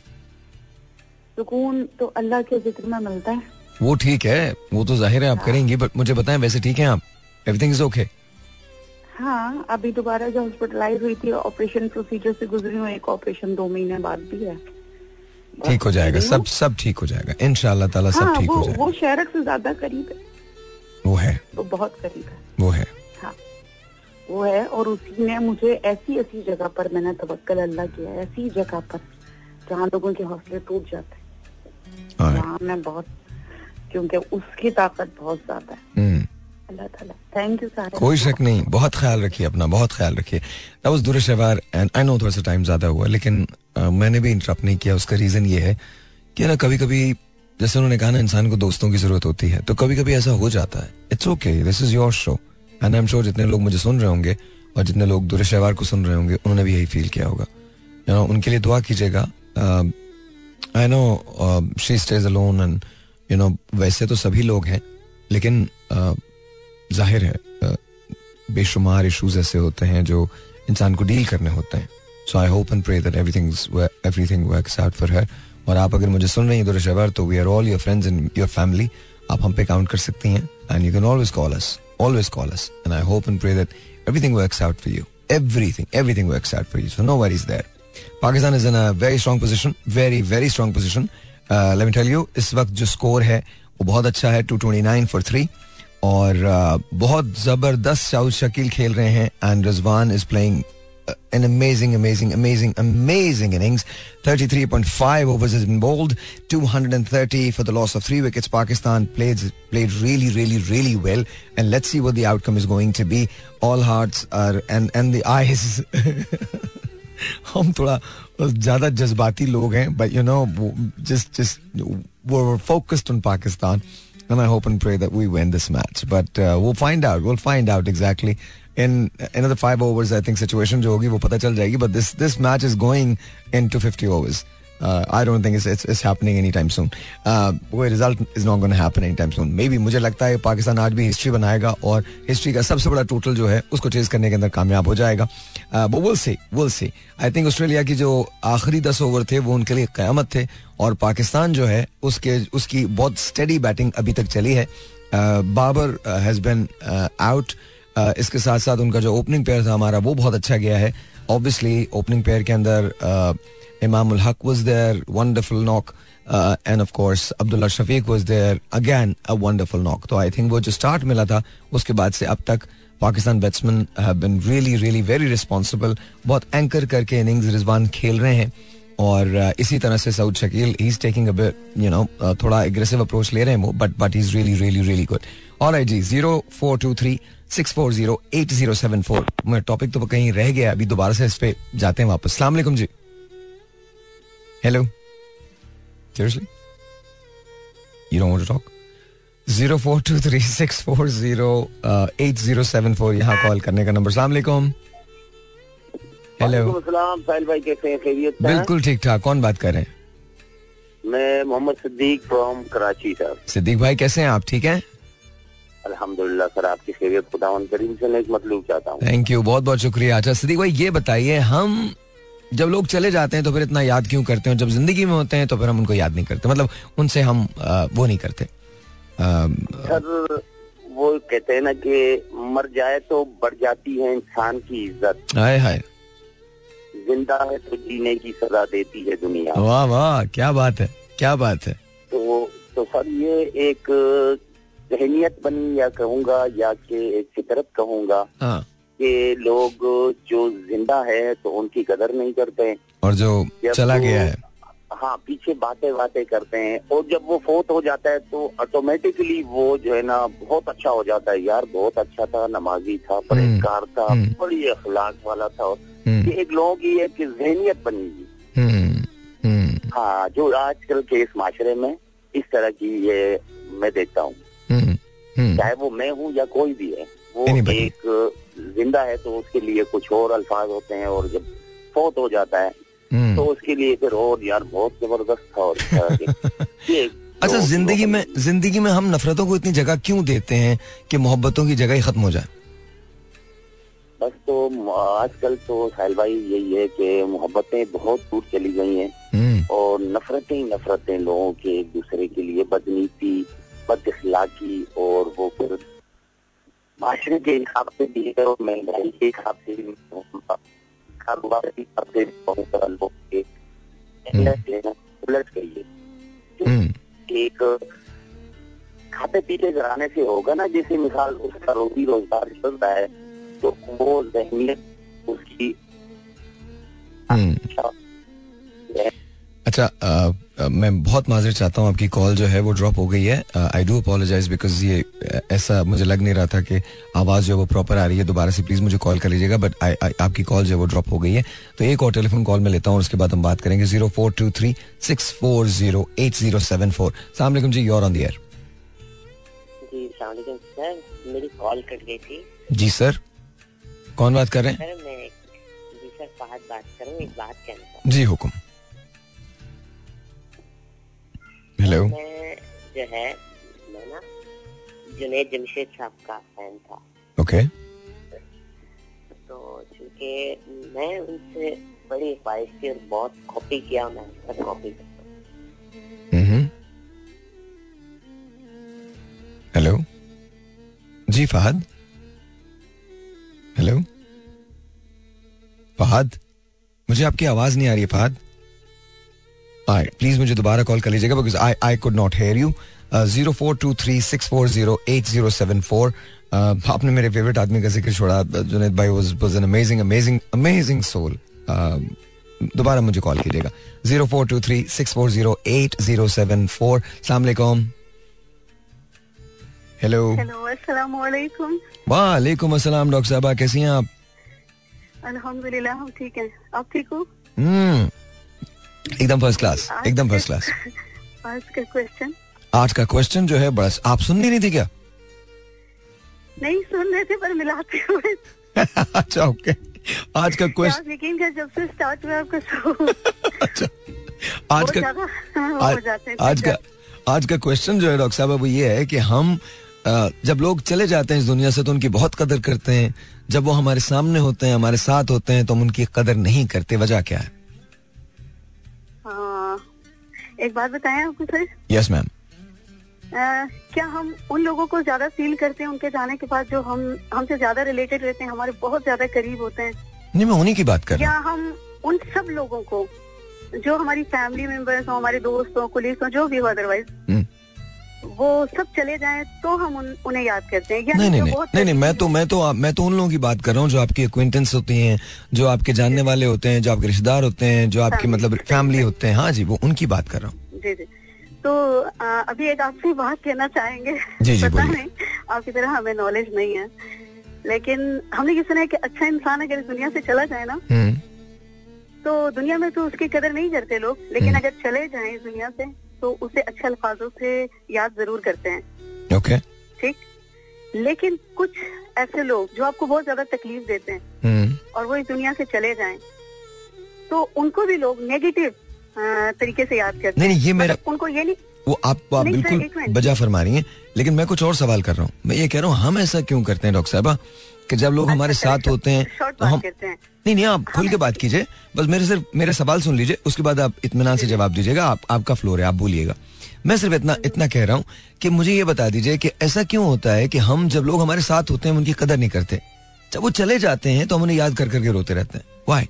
सुकून तो अल्लाह के ज़िक्र में मिलता है। वो ठीक है वो तो ज़ाहिर है आप करेंगी बट मुझे बताएँ वैसे ठीक है आप? एवरीथिंग इज़ ओके हाँ अभी दोबारा जो हॉस्पिटलाइज हुई थी ऑपरेशन प्रोसीजर से गुजरी हूँ एक ऑपरेशन दो महीने बाद भी है। ठीक हो जाएगा सब सब ठीक हो जाएगा। इन ताला सब हाँ ठीक हो जाएगा। वो शहरक से ज़्यादा करीब है। वो है। वो बहुत करीब है। वो है। हाँ। वो है और उसी ने मुझे ऐसी ऐसी जगह पर मैंने तवक्कल अल्लाह किया है, ऐसी जगह पर जहाँ लोगों के हौसले टूट जाते हैं। Alright. वहाँ मैं बहुत क्योंकि उसकी ताकत बहुत ज़्यादा है। हम्म, अल्लाह ताला थैंक यू सारे। कोई शक नहीं। बहुत ख्याल रखिए अपना बहुत ख्याल रखिए। एंड आई नो थोड़ा सा टाइम ज़्यादा हुआ लेकिन अ, मैंने भी इंटरप्ट नहीं किया। उसका रीजन ये है कि ना कभी कभी जैसे उन्होंने कहा ना इंसान को दोस्तों की ज़रूरत होती है तो कभी कभी ऐसा हो जाता है। It's okay this is your show and I am sure जितने लोग मुझे सुन रहे होंगे और जितने लोग दुरुश शवार को सुन रहे होंगे उन्होंने भी यही फील किया होगा। You know, उनके लिए दुआ कीजिएगा। I know she stays alone and you know वैसे तो सभी लोग हैं लेकिन uh, ज़ाहिर है uh, बेशुमार इश्यूज़ ऐसे होते हैं जो इंसान को डील करने होते हैं। So I hope and pray that everything everything works out for her और आप अगर मुझे सुन रही हैं तो तो we are all your friends in your family आप हम पे काउंट कर सकती हैं and you can always call us always call us and I hope and pray that everything works out for you everything everything works out for you so no worries there Pakistan is in a very strong position very very strong position let me tell you इस वक्त जो score है वो बहुत अच्छा है 229 for three और uh, बहुत ज़बरदस्त शाउद शकील खेल रहे हैं and Rizwan is playing an amazing, amazing, amazing, amazing innings. 33.5 overs has been bowled, 230 for the loss of three wickets. Pakistan played played really, really, really well. And let's see what the outcome is going to be. All hearts are and and the eyes. (laughs) हम थोड़ा ज्यादा जज्बाती लोग हैं but you know just just वो focused on Pakistan and I hope and pray that we win this match. But uh, we'll find out. We'll find out exactly in another five overs. I think situation जो होगी वो पता चल जाएगी. This this match is going into 50 overs. Uh, I don't think it's, it's it's happening anytime soon. Uh, वो result is not going to happen anytime soon. Maybe मुझे लगता है पाकिस्तान आज भी हिस्ट्री बनाएगा और हिस्ट्री का सबसे बड़ा टोटल जो है उसको चेज करने के अंदर कामयाब हो जाएगा. वो will see will see. I think Australia की जो आखिरी दस ओवर थे वो उनके लिए कयामत थे और पाकिस्तान जो है उसके उसकी बहुत स्टेडी बैटिंग अभी तक चली है बाबर हैज़ बिन आउट इसके साथ साथ उनका जो ओपनिंग पेयर था हमारा, वो बहुत अच्छा गया है। ऑब्वियसली ओपनिंग पेयर के अंदर Imam Haq was there wonderful knock and of course Abdullah Shafique was there again a wonderful knock तो आई थिंक वो जो स्टार्ट मिला था, उसके बाद से अब तक Pakistan batsman been really really very responsible बहुत एंकर करके इनिंग्स रिजवान खेल रहे हैं। और इसी तरह से Saud Shakeel he is taking you know थोड़ा एग्रेसिव अप्रोच ले रहे हैं वो but but is really really really good और जी zero four two three six four zero eight zero seven four. मैं टॉपिक तो कहीं रह गया अभी दोबारा से इस पे जाते हैं वापस। सलाम अलैकुम जी। Hello seriously you don't want to talk zero four two three six four zero eight zero seven four यहाँ कॉल करने का नंबर सलाम अलैकुम हेलो सलाम साहिल भाई कैसे हैं? हैं? बिल्कुल ठीक ठाक। कौन बात कर रहे हैं? मैं मोहम्मद सिद्दीक फ्रॉम कराची सर सिद्दीक भाई कैसे हैं आप? ठीक हैं? अल्हम्दुलिल्लाह सर आपकी खैरियत खुदावन करीम से मैं एक मतलूब चाहता हूँ। थैंक यू बहुत बहुत शुक्रिया। अच्छा सिद्दीक भाई ये बताइए हम जब लोग चले जाते हैं तो फिर इतना याद क्यों करते हैं? जब ज़िंदगी में होते हैं तो फिर हम उनको याद नहीं करते। मतलब उनसे हम आ, वो नहीं करते। आ, सर वो कहते हैं ना कि मर जाए तो बढ़ जाती है इंसान की इज़्ज़त। हाय हाय। ज़िंदा है तो जीने की सजा देती है दुनिया। वाह वाह क्या बात है क्या बात है। तो तो सर ये एक जहनीत बनी या कहूँगा या कि एक फितरत कहूँगा हाँ। कि लोग जो ज़िंदा है तो उनकी कदर नहीं करते और जो चला गया है। हाँ पीछे बातें बातें करते हैं और जब वो फोत हो जाता है तो ऑटोमेटिकली वो जो है ना बहुत अच्छा हो जाता है। यार बहुत अच्छा था नमाजी था परहेजगार था हम्म। बड़ी अखलाक वाला था। हम्म, ये एक लोगों की एक जहनीत बनी हुई। हम्म, हम्म, हाँ जो आजकल के इस माशरे में इस तरह की ये मैं देखता हूँ। हम्म, हम्म, चाहे वो मैं हूँ या कोई भी है वो. एक ज़िंदा है तो उसके लिए कुछ और अल्फाज होते हैं और जब फौत हो जाता है हम्म। तो उसके लिए फिर और यार बहुत ज़बरदस्त था और। (laughs) ये अच्छा ज़िंदगी में ज़िंदगी में हम नफरतों को इतनी जगह क्यों देते हैं कि मोहब्बतों की जगह ही खत्म हो जाए बस तो आजकल तो साहिल भाई यही है कि मोहब्बतें बहुत दूर चली गई हैं हम्म और नफरतें ही नफरतें लोगों के एक दूसरे के लिए बदनीति बद इखलाकी और वो फिर माशरे के हिसाब से भी है और महँगाई के हिसाब से भी कारोबार के हिसाब से भी उलट गई है। हम्म। एक खाते पीते घराने से होगा ना जैसे मिसाल उसका रोजी रोज़गार चल रहा है तो वो जहनीत उसकी हम्म। अच्छा मैं बहुत माजर चाहता हूँ आपकी कॉल जो है वो ड्रॉप हो गई है। आई डू अपोलोजाइज बिकॉज़ ये ऐसा मुझे लग नहीं रहा था कि आवाज़ जो है वो प्रॉपर आ रही है। दोबारा से प्लीज़ मुझे कॉल कर लीजिएगा बट आपकी कॉल जो है वो ड्रॉप हो गई है। तो एक और टेलीफोन कॉल में लेता हूँ उसके बाद हम बात करेंगे। Zero four two three six four zero eight zero seven four सलाम जी योर ऑन द एयर जी सर मेरी कॉल कट गई थी। जी सर कौन बात कर रहे हैं? जी सर फहद बात कर एक बात कहना जी हुक्म। हेलो मैं जो है मैं ना जुनेद जमशेद साहब का फ़ैन था। ओके तो चूँकि मैं उनसे बड़ी ख्वाहिश थी और बहुत कॉपी किया मैं उनका कॉपी हेलो जी फहद हेलो फहद मुझे आपकी आवाज़ नहीं आ रही है फहद प्लीज़ मुझे दोबारा कॉल कर लीजिएगा because I I could not hear you zero four two three six four zero eight zero seven four आपने मेरे फेवरेट आदमी का ज़िक्र छोड़ा जुनेद भाई was was an amazing amazing amazing soul दोबारा मुझे कॉल कीजिएगा। Zero four two three six four zero eight zero seven four सलामकुम हेलो वालेकुम वालेकुम अस्सलाम डॉक्टर साहबा कैसी हैं आप? अल्हम्दुलिल्लाह हम ठीक हैं। आप ठीक हो? हम्म एकदम फ़र्स्ट क्लास एकदम फ़र्स्ट क्लास आज का क्वेश्चन आज का क्वेश्चन जो है बड़ा आप सुन नहीं रही थी क्या? नहीं सुन रहे थे पर मिलाते हुए। (laughs) अच्छा ओके आज का क्वेश्चन यकीन कर जब से स्टार्ट हुआ आपका शो अच्छा। आज का हाँ, आज, आज का आज का क्वेश्चन जो है डॉक्टर साहब वो ये है कि हम जब लोग चले जाते हैं इस दुनिया से तो उनकी बहुत कदर करते हैं। जब वो हमारे सामने होते हैं हमारे साथ होते हैं तो हम उनकी कदर नहीं करते। वजह क्या हाँ? एक बात बताएँ आपको सर? यस मैम क्या हम उन लोगों को ज़्यादा फील करते हैं उनके जाने के बाद जो हम हमसे ज़्यादा रिलेटेड रहते हैं हमारे बहुत ज़्यादा करीब होते हैं? नहीं मैं उन्हीं की बात कर रहा क्या हम उन सब लोगों को जो हमारी फैमिली मेंबर्स हो हमारे दोस्त हो कुलीग हो जो भी हो अदरवाइज़। वो सब चले जाए तो हम उन, उन्हें याद करते हैं। या नहीं नहीं जो नहीं नहीं नहीं मैं तो मैं तो मैं तो उन लोगों की बात कर रहा हूँ जो आपकी अक्विंटेंस होती हैं जो आपके जानने वाले होते हैं जो आपके रिश्तेदार होते हैं जो आपके मतलब फैमिली होते हैं। हाँ जी वो उनकी बात कर रहा हूँ। जी जी। तो अ, अभी एक आपसे बात कहना चाहेंगे। जी, जी, पता नहीं आपकी तरह हमें नॉलेज नहीं है। लेकिन हमने ये सुना है कि अच्छा इंसान अगर इस दुनिया से चला जाए ना हम्म। तो दुनिया में तो उसकी कदर नहीं करते लोग। लेकिन हम्म। अगर चले जाए इस दुनिया से तो उसे अच्छे अल्फाजों से याद ज़रूर करते हैं। ओके ठीक? लेकिन कुछ ऐसे लोग जो आपको बहुत ज़्यादा तकलीफ़ देते हैं हम्म और वो इस दुनिया से चले जाएँ तो उनको भी लोग नेगेटिव तरीके से याद करते नहीं नहीं ये हैं मेरा मतलब उनको ये नहीं वो आप आप बिल्कुल बजा फरमा रही हैं लेकिन मैं कुछ और सवाल कर रहा हूँ। मैं ये कह रहा हूँ हम ऐसा क्यों करते हैं डॉक्टर साहबा? कि जब लोग हमारे अच्छा, साथ होते हैं तो हम नहीं नहीं आप खुल के बात कीजिए। बस मेरे सिर्फ़ मेरे सवाल सुन लीजिए उसके बाद आप इतमान से जवाब दीजिएगा आप आपका फ्लोर है आप बोलिएगा। मैं सिर्फ़ इतना इतना कह रहा हूँ कि मुझे ये बता दीजिए कि ऐसा क्यों होता है कि हम जब लोग हमारे साथ होते हैं उनकी कदर नहीं करते। जब वो चले जाते हैं तो हम उन्हें याद कर करके रोते रहते हैं। वाई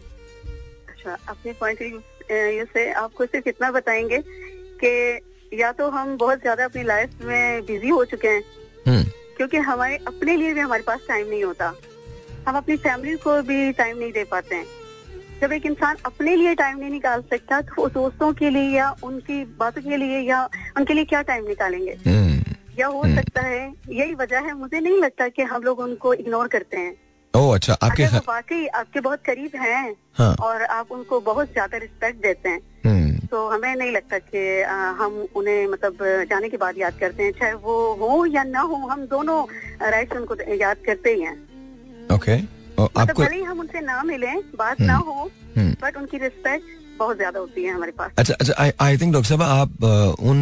अच्छा अपने पॉइंट व्यू से आपको सिर्फ़ इतना बताएँगे कि या तो हम बहुत ज़्यादा अपनी लाइफ में बिज़ी हो चुके हैं हम्म। क्योंकि हमारे अपने लिए भी हमारे पास टाइम नहीं होता। हम अपनी फैमिली को भी टाइम नहीं दे पाते हैं। जब एक इंसान अपने लिए टाइम नहीं निकाल सकता तो वो दोस्तों के लिए या उनकी बातों के लिए या उनके लिए क्या टाइम निकालेंगे? हम्म। या हो सकता है यही वजह है मुझे नहीं लगता कि हम लोग उनको इग्नोर करते हैं। ओ अच्छा आपके अगर वाकई आपके बहुत करीब हैं हाँ। और आप उनको बहुत ज़्यादा रिस्पेक्ट देते हैं हम्म तो हमें नहीं लगता कि हम उन्हें मतलब जाने के बाद याद करते हैं चाहे वो हो या ना हो हम दोनों राइट उनको याद करते ही हैं। ओके मतलब आपको भले ही हम उनसे ना मिले बात ना हो हम्म। बट उनकी रिस्पेक्ट बहुत ज़्यादा होती है हमारे पास। अच्छा अच्छा आई आई थिंक डॉक्टर साहब आप उन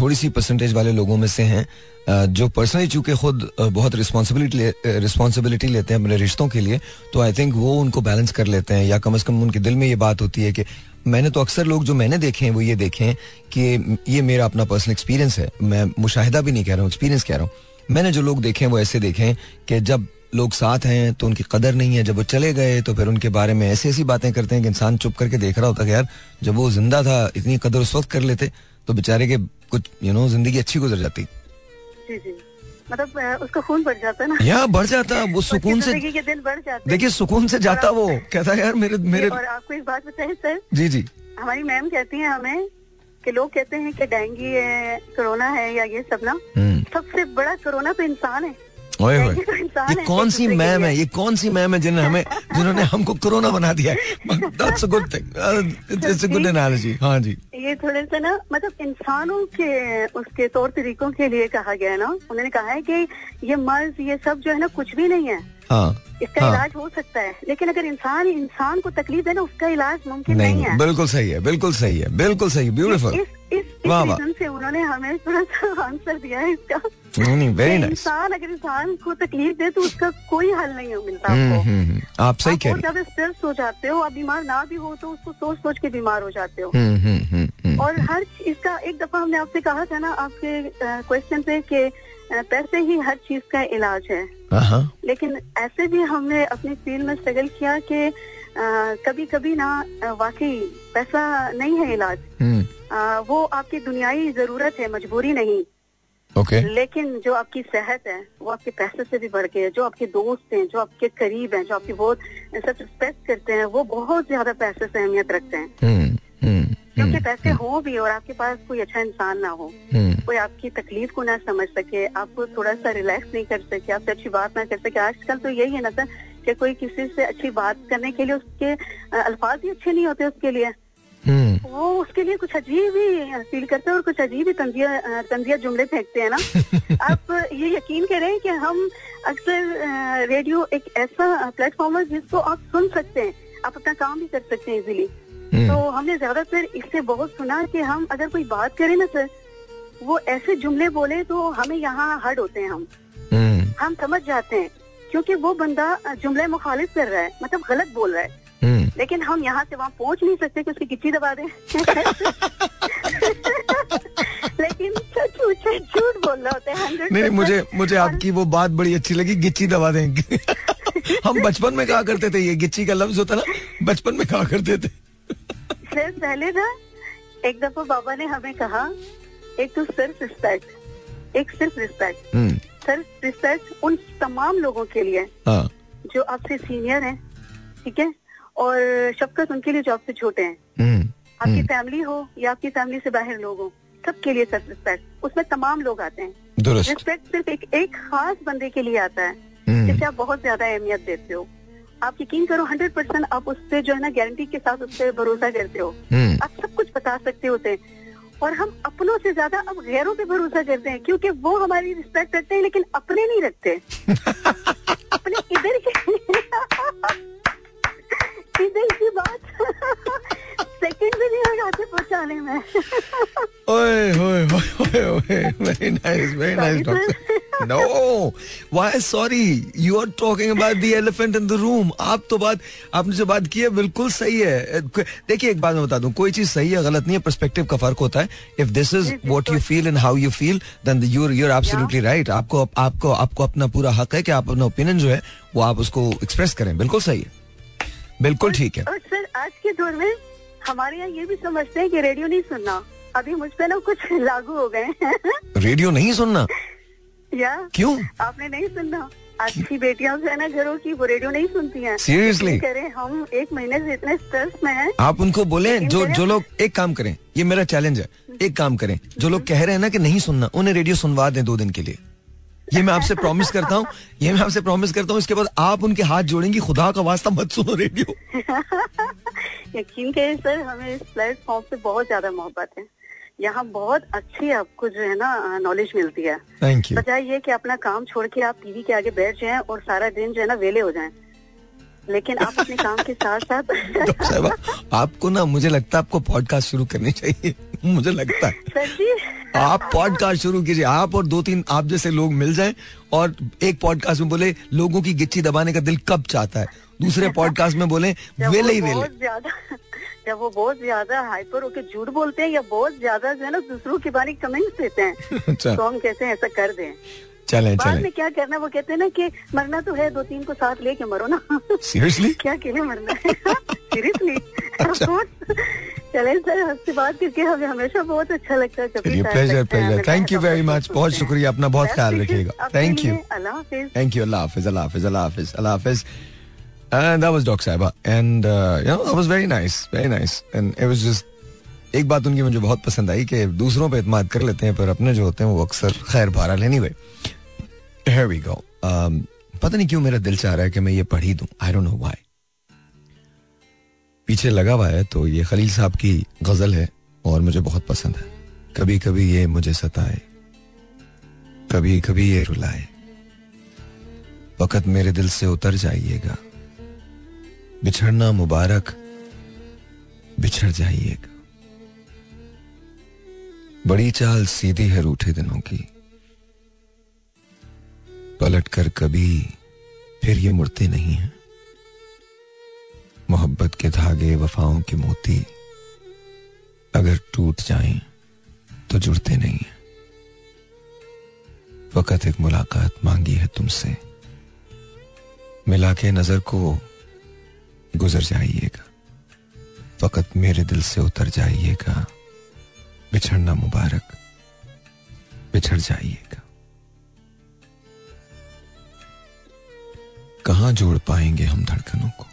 थोड़ी सी परसेंटेज वाले लोगों में से हैं जो पर्सनली चूँकि खुद बहुत रिस्पॉन्सिबिलिटी रिस्पॉन्सिबिलिटी लेते हैं अपने रिश्तों के लिए तो आई थिंक वो उनको बैलेंस कर लेते हैं या कम से कम उनके दिल में ये बात होती है कि मैंने तो अक्सर लोग जो मैंने देखे हैं, वो ये देखे हैं कि ये मेरा अपना पर्सनल एक्सपीरियंस है। मैं मुशाहिदा भी नहीं कह रहा हूँ एक्सपीरियंस कह रहा हूँ। मैंने जो लोग देखे हैं, वो ऐसे देखे हैं कि जब लोग साथ हैं तो उनकी कदर नहीं है। जब वो चले गए तो फिर उनके बारे में ऐसी ऐसी बातें करते हैं कि इंसान चुप करके देख रहा होता कि यार, जब वो ज़िंदा था, इतनी कदर उस वक्त कर लेते तो बेचारे के कुछ यू नो ज़िंदगी अच्छी गुजर जाती। मतलब उसका खून बढ़ जाता है ना। यहाँ बढ़ जाता वो सुकून उसकी से दिन बढ़ जाते हैं। देखिए सुकून से जाता वो। कहता है यार मेरे मेरे और आपको एक बात बताए सर। जी जी। हमारी मैम कहती है हमें कि लोग कहते हैं कि डेंगू है कोरोना है या ये सब ना हम्म। सबसे बड़ा कोरोना तो इंसान है। ओए ओए तो ये कौन सी मैम है? ये कौन सी मैम है जिन्हें हमें (laughs) जिन्होंने हमको कोरोना बना दिया? है that's a good thing it's a good analogy हाँ जी। ये थोड़े से ना मतलब इंसानों के उसके तौर तरीकों के लिए कहा गया है ना उन्होंने कहा है कि ये मर्ज ये सब जो है ना कुछ भी नहीं है। हाँ इसका हाँ। इलाज हो सकता है लेकिन अगर इंसान इंसान को तकलीफ़ है ना उसका इलाज मुमकिन नहीं, नहीं है। बिल्कुल सही है बिल्कुल सही है बिल्कुल सही ब्यूटीफुल इस इस इस। रीजन से उन्होंने हमें थोड़ा सा आंसर दिया है इसका। नहीं वेरी नाइस इंसान अगर इंसान को तकलीफ़ दे तो उसका कोई हल नहीं हो मिलता आपको। आप सही आप कह बहुत रही ज़्यादा स्ट्रेस हो जाते हो आप बीमार ना भी हो तो उसको सोच सोच के बीमार हो जाते हो। हम्म, हम्म, हम्म, हम्म। और हर इसका एक दफ़ा हमने आपसे कहा था ना आपके क्वेश्चन पे कि पैसे ही हर चीज़ का इलाज हाँ। लेकिन ऐसे भी हमने अपनी फ़ील्ड में स्ट्रगल किया कि कभी कभी ना वाकई पैसा नहीं है इलाज। हम्म, अ, वो आपकी दुनियाई ज़रूरत है मजबूरी नहीं। ओके लेकिन जो आपकी सेहत है वो आपके पैसे से भी बढ़ के है। जो आपके दोस्त हैं जो आपके करीब हैं जो आपकी बहुत सच रिस्पेक्ट करते हैं वो बहुत ज़्यादा पैसे से अहमियत रखते हैं। हम्म, हम्म, क्योंकि हम्म, पैसे हो भी और आपके पास कोई अच्छा इंसान ना हो हम्म, कोई आपकी तकलीफ़ को ना समझ सके आपको थोड़ा सा रिलैक्स नहीं कर सके आपसे अच्छी बात ना कर सके। आजकल तो यही है ना सर कि कोई किसी से अच्छी बात करने के लिए उसके अल्फाज ही अच्छे नहीं होते उसके लिए। हम्म, वो उसके लिए कुछ अजीब ही फील करते हैं और कुछ अजीब ही तंजिया तंजिया जुमले फेंकते हैं ना। (laughs) आप ये यकीन करें कि हम अक्सर रेडियो एक ऐसा प्लेटफॉर्म है जिसको आप सुन सकते हैं आप अपना काम भी कर सकते हैं इजीली हम्म, तो हमने ज़्यादातर इससे बहुत सुना कि हम अगर कोई बात करें ना सर वो ऐसे जुमले बोले तो हमें यहाँ हर्ड होते हैं हम। हम्म, हम समझ जाते हैं क्योंकि वो बंदा जुमले मुखालिफ कर रहा है मतलब गलत बोल रहा है। हम्म। लेकिन हम यहाँ से वहाँ पहुँच नहीं सकते कि उसकी गिच्ची दबा दें। (laughs) लेकिन झूठ बोल रहा होता है नहीं नहीं मुझे मुझे आपकी वो बात बड़ी अच्छी लगी गिच्ची दबा देंगे (laughs) हम बचपन में कहा करते थे ये गिच्ची का लफ्ज होता ना बचपन में कहा करते थे। से पहले ना एक दफ़ा बाबा ने हमें कहा एक तो सिर्फ़ रिस्पेक्ट एक सिर्फ़ रिस्पेक्ट हम्म, सिर्फ़ रिस्पेक्ट उन तमाम लोगों के लिए हाँ. जो आपसे सीनियर हैं ठीक है? और शफकत उनके लिए जो आपसे छोटे हैं। हम्म, आपकी हम्म, फैमिली हो या आपकी फैमिली से बाहर लोग हो सबके लिए सिर्फ़ रिस्पेक्ट उसमें तमाम लोग आते हैं। रिस्पेक्ट सिर्फ़ एक एक खास बंदे के लिए आता है हम्म, जिसे आप बहुत ज़्यादा अहमियत देते हो। आप यकीन करो हंड्रेड परसेंट आप उससे जो है ना गारंटी के साथ उससे भरोसा करते हो। हम्म, आप सब कुछ बता सकते होते हैं और हम अपनों से ज़्यादा अब गैरों पे भरोसा करते हैं क्योंकि वो हमारी रिस्पेक्ट करते हैं लेकिन अपने नहीं रखते। (laughs) अपने इधर के (laughs) इधर की बात। सेकंड भी नहीं लगाते पहुँचाने में। ओए ओए ओए ओए very nice very nice doctor no why sorry you are talking about the elephant in the room आप तो बात आपने जो बात की है बिल्कुल सही है। देखिए एक बात मैं बता दूँ कोई चीज़ सही है गलत नहीं है पर्सपेक्टिव का फ़र्क होता है। If this is what you feel and how you feel then you you are absolutely right आपको आपको आपको अपना पूरा हक है कि आप अपना ओपिनियन जो है वो आप उसको एक्सप्रेस करें। बिल्कुल सही है। बिल्कुल ठीक है। और सर आज के दौर में हमारे यहाँ ये भी समझते हैं कि रेडियो नहीं सुनना। अभी मुझ पे ना कुछ लागू हो गए हैं। रेडियो नहीं सुनना? या? क्यों? आपने नहीं सुनना। आज की बेटियाँ जो है ना घरों की वो रेडियो नहीं सुनती हैं। सीरियसली करें हम एक महीने से इतने स्ट्रेस में हैं। आप उनको बोले जो जो लोग एक काम करें ये मेरा चैलेंज है। एक काम करें जो लोग कह रहे हैं ना कि नहीं सुनना उन्हें रेडियो सुनवा दें दो दिन के लिए। ये मैं आपसे प्रॉमिस करता हूँ ये मैं आपसे प्रॉमिस करता हूँ इसके बाद आप उनके हाथ जोड़ेंगी खुदा का वास्ता मत सुनो रेडियो (laughs) यकीन करें सर हमें इस प्लेटफॉर्म से बहुत ज़्यादा मोहब्बत है। यहाँ बहुत अच्छी आपको जो है ना नॉलेज मिलती है। थैंक यू बजाय ये कि अपना काम छोड़ के आप टीवी के आगे बैठ जाएँ और सारा दिन जो है ना वेले हो जाएँ। लेकिन आप अपने (laughs) काम के साथ साथ आपको ना मुझे लगता है आपको पॉडकास्ट शुरू करनी चाहिए। (laughs) मुझे लगता है। सर जी। आप पॉडकास्ट शुरू कीजिए। आप और दो तीन आप जैसे लोग मिल जाएँ और एक पॉडकास्ट में बोले लोगों की गिच्ची दबाने का दिल कब चाहता है? दूसरे पॉडकास्ट में बोले वेले ही वेले ज़्यादा जब वो बहुत ज़्यादा हाइपर होकर झूठ बोलते हैं या बहुत ज़्यादा जो है ना दूसरों के बारे कमेंट्स देते हैं (laughs) अच्छा। तो हम कहते हैं ऐसा कर दें। चलें बाद चलें। में क्या करना वो कहते हैं ना कि मरना तो है दो तीन को साथ लेके मरो ना। सीरियसली क्या अकेले मरना? है सीरियसली। चले सर आपसे बात करके हमें हमेशा बहुत अच्छा लगता है प्लेजर प्लेजर थैंक यू बहुत वेरी मच बहुत शुक्रिया अपना बहुत ख्याल रखिएगा। थैंक यू लिए, अल्लाह हाफिज। Allah Hafiz, Allah Hafiz, Allah Hafiz. And that was Doc Saiba. And, uh, you know, that was very nice, very nice. And it was just, एक बात उनकी मुझे बहुत पसंद आई कि दूसरों पे इतमाद कर लेते हैं पर अपने जो होते हैं वो अक्सर खैर बहरहाल anyway here we go. Um, पता नहीं क्यों मेरा दिल चाह रहा है कि मैं ये पढ़ी दूँ। आई डोंट नो व्हाई पीछे लगा हुआ है तो ये खलील साहब की गज़ल है और मुझे बहुत पसंद है। कभी कभी ये मुझे सताए। कभी कभी ये रुलाए। वक़्त मेरे दिल से उतर जाइएगा। बिछड़ना मुबारक बिछड़ जाइएगा। बड़ी चाल सीधी है रूठे दिनों की। पलट कर कभी फिर ये मुड़ते नहीं हैं। मोहब्बत के धागे, वफाओं के मोती अगर टूट जाएँ तो जुड़ते नहीं हैं। वक़्त एक मुलाकात मांगी है तुमसे। मिला के नज़र को गुजर जाइएगा। फकत मेरे दिल से उतर जाइएगा। बिछड़ना मुबारक। बिछड़ जाइएगा। कहाँ जोड़ पाएँगे हम धड़कनों को?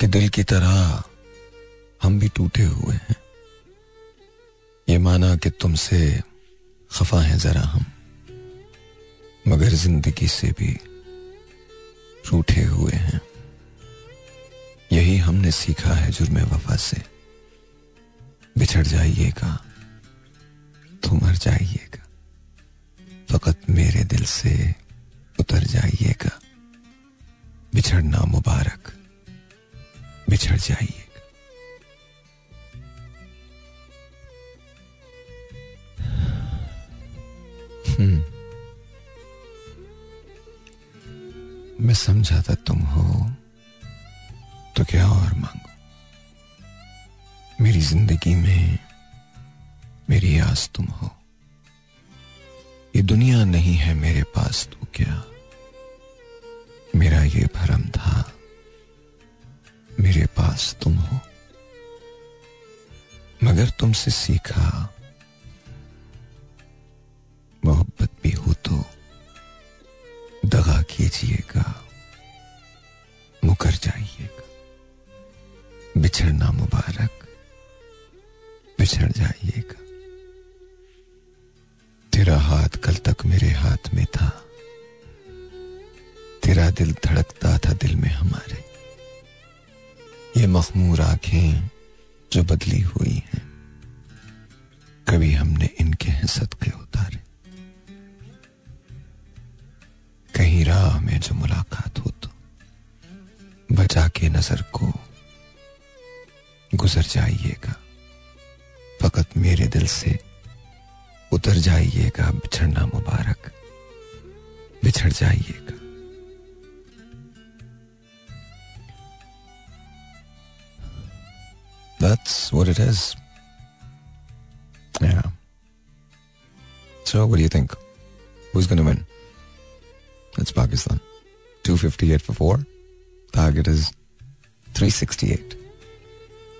कि दिल की तरह हम भी टूटे हुए हैं। ये माना कि तुमसे खफा है जरा हम, मगर ज़िंदगी से भी रूठे हुए हैं। यही हमने सीखा है जुर्म वफा से। बिछड़ जाइएगा तो मर जाइएगा। फकत मेरे दिल से उतर जाइएगा। बिछड़ना मुबारक। बिछड़ जाइएगा। हम्म। मैं समझा था तुम हो तो क्या और मांगो? मेरी ज़िंदगी में मेरी आस तुम हो। ये दुनिया नहीं है मेरे पास तो क्या मेरा ये भरम था। मेरे पास तुम हो। मगर तुमसे सीखा। मोहब्बत भी हो तो दगा कीजिएगा। मुकर जाइएगा। बिछड़ना मुबारक। बिछड़ जाइएगा। तेरा हाथ कल तक मेरे हाथ में था। तेरा दिल धड़कता था दिल में हमारे। ये मखमूर आँखें जो बदली हुई हैं, कभी हमने इनके हैं सदके उतारे। कहीं राह में जो मुलाकात हो तो बचा के नज़र को गुजर जाइएगा। फकत मेरे दिल से उतर जाइएगा, बिछड़ना मुबारक, बिछड़ जाइएगा। That's what it is. Yeah. So, what do you think? Who's going to win? It's Pakistan. 258 for 4. Target is 368.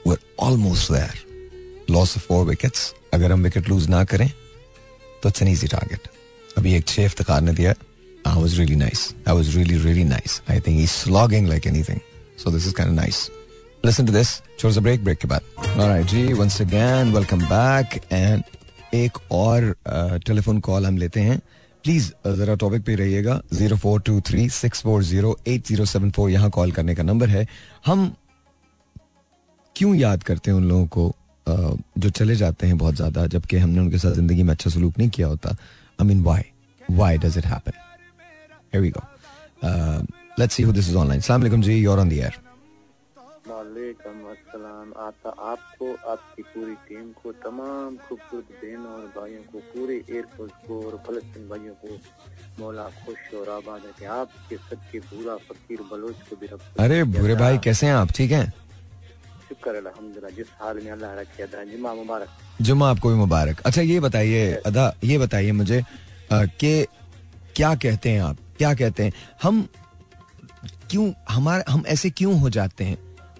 We're almost there. Loss of four wickets. अगर हम विकेट लूज ना करें तो इट्स एन इजी टारगेट अभी एक छह इफ्तार ने दिया I was really nice. That was really, really nice. I think he's slogging like anything. So this is kind of nice. Listen to this. छोड़ सा break, break के बाद. Right, ji, once again, welcome back. And एक और telephone call हम लेते हैं please जरा टॉपिक पे रहिएगा zero four two three six four zero eight zero seven four यहाँ कॉल करने का नंबर है हम क्यों याद करते हैं उन लोगों को uh, जो चले जाते हैं बहुत ज़्यादा जबकि हमने उनके साथ ज़िंदगी में अच्छा सलूक नहीं किया होता I mean why why does it happen. Uh, let's see who this is online. Assalamu alaikum ji, you're on the air. वालेकुम सलाम आता आपको आपकी पूरी टीम को तमाम खूबसूरत बहनों और भाइयों को पूरे एयरफोर्स को और फलस्तीन भाइयों को मौला खुश और आबाद है कि आपके सबके पूरा फकीर बलोच को भी रब अरे भूरे भाई कैसे हैं आप? ठीक हैं? शुक्र अल्हम्दुलिल्लाह जिस हाल में अल्लाह रखे था जुम्मा मुबारक। जुम्मा आपको भी मुबारक। अच्छा ये बताइए अदा ये बताइए मुझे कि क्या कहते हैं आप? क्या कहते हैं? हम क्यों हमारे हम ऐसे क्यों हो जाते हैं?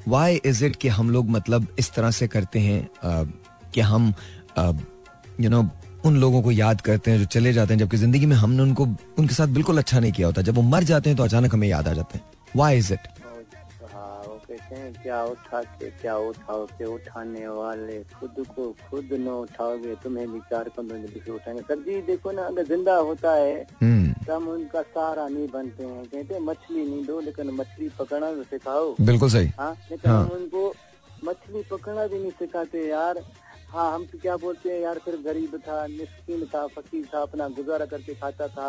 वाई इज़ इट कि हम लोग मतलब इस तरह से करते हैं कि हम यू नो उन लोगों को याद करते हैं जो चले जाते हैं, जबकि ज़िंदगी में हमने उनको, उनके साथ बिल्कुल अच्छा नहीं किया होता। जब वो मर जाते हैं तो अचानक हमें याद आ जाते हैं। वाई इज़ इट हैं क्या उठा के क्या उठाओ के उठाने वाले खुद को खुद न उठाओगे तुम्हें भी चार कमरे में किसी उठाएँगे सर जी देखो ना अगर ज़िंदा होता है हम्म। तो हम उनका सहारा नहीं बनते हैं। कहते मछली नहीं दो लेकिन मछली पकड़ना तो सिखाओ। बिल्कुल सही। हाँ लेकिन हाँ। हम उनको मछली पकड़ना भी नहीं सिखाते यार। हाँ हम तो क्या बोलते हैं यार फिर गरीब था मिस्किन था फकीर था अपना गुजारा करके खाता था।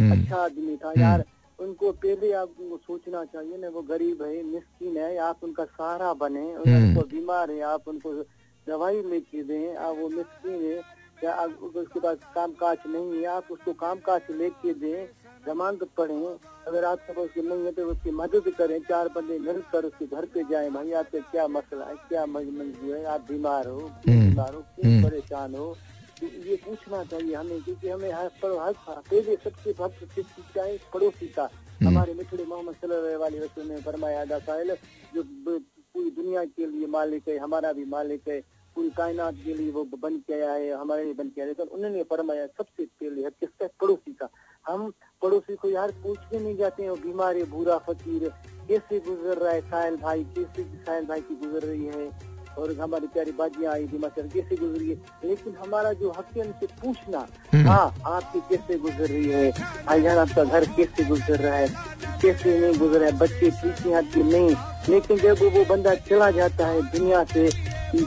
हम्म। अच्छा आदमी था यार। उनको पहले आपको सोचना चाहिए ना वो गरीब है मिस्किन है आप उनका सहारा बने हम्म। उनको बीमार है आप उनको दवाई लेके दें आप वो मिस्किन है या आप उसके पास काम काज नहीं है आप उसको काम काज लेके दें जमानत पढ़ें अगर आपके पास उसकी नहीं है तो उसकी मदद करें चार बंदे मिलकर उसके घर पे जाएँ भाई आपका क्या मसला है क्या मजबूरी है आप बीमार हो हम्म। बीमार हो क्यों हम्म। परेशान हो ये पूछना चाहिए हमें क्योंकि हमें हर पर हर पहले सबसे भक्त है पड़ोसी का। हमारे मिठड़े मोहम्मद अलैहि वसल्लम ने फरमाया साहिल जो पूरी दुनिया के लिए मालिक है हमारा भी मालिक है पूरी कायनात के लिए वो बन के आया है हमारे लिए बन के आया है। तो उन्होंने फरमाया सबसे पहले है किसका पड़ोसी का। हम पड़ोसी को यार पूछने नहीं जाते हैं बीमार है बुरा फकीर कैसे गुजर रहा है साहिल भाई कैसे साहिल भाई की गुजर रही है? और हमारी प्यारी बाजियाँ आई थी मसर कैसे गुजरी है? लेकिन हमारा जो हक है उनसे पूछना हाँ आपकी कैसे गुजर रही है? भाईजान आपका घर कैसे गुजर रहा है? कैसे नहीं गुजर रहा है? बच्चे पीछे आपके नहीं। लेकिन जब वो बंदा चला जाता है दुनिया से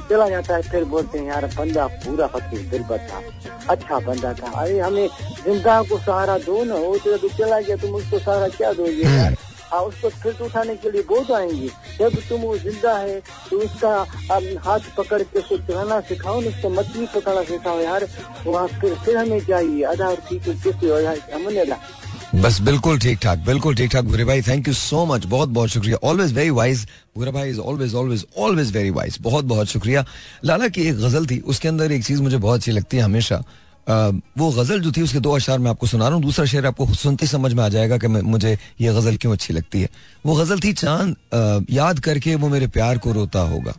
चला जाता है फिर बोलते हैं यार बंदा पूरा फकीर दिल था। अच्छा बंदा था। अरे हमें ज़िंदा को सहारा दो ना वो तो अभी चला गया तुम उसको सहारा क्या दोगे? यार हाँ उसको फिर तो उठाने के लिए बहुत आएँगे। जब तुम वो ज़िंदा है तो उसका हाथ पकड़ के उसको चलाना सिखाओ ना उसको मछली पकड़ना सिखाओ, यार। वहाँ फिर फिर हमें चाहिए और ठीक हमने ला। बस बिल्कुल ठीक ठाक बिल्कुल ठीक ठाक भूरे भाई। थैंक यू सो मच बहुत बहुत शुक्रिया। ऑलवेज वेरी वाइज भूरा भाई is always always always very wise बहुत बहुत शुक्रिया। लाला की एक गज़ल थी, उसके अंदर एक चीज़ मुझे बहुत अच्छी लगती है हमेशा। वो गज़ल जो थी, उसके दो अशार मैं आपको सुना रहा हूँ। दूसरा शेर आपको सुनते समझ में आ जाएगा कि मुझे ये गज़ल क्यों अच्छी लगती है। वो गज़ल थी चाँद याद करके वो मेरे प्यार को रोता होगा।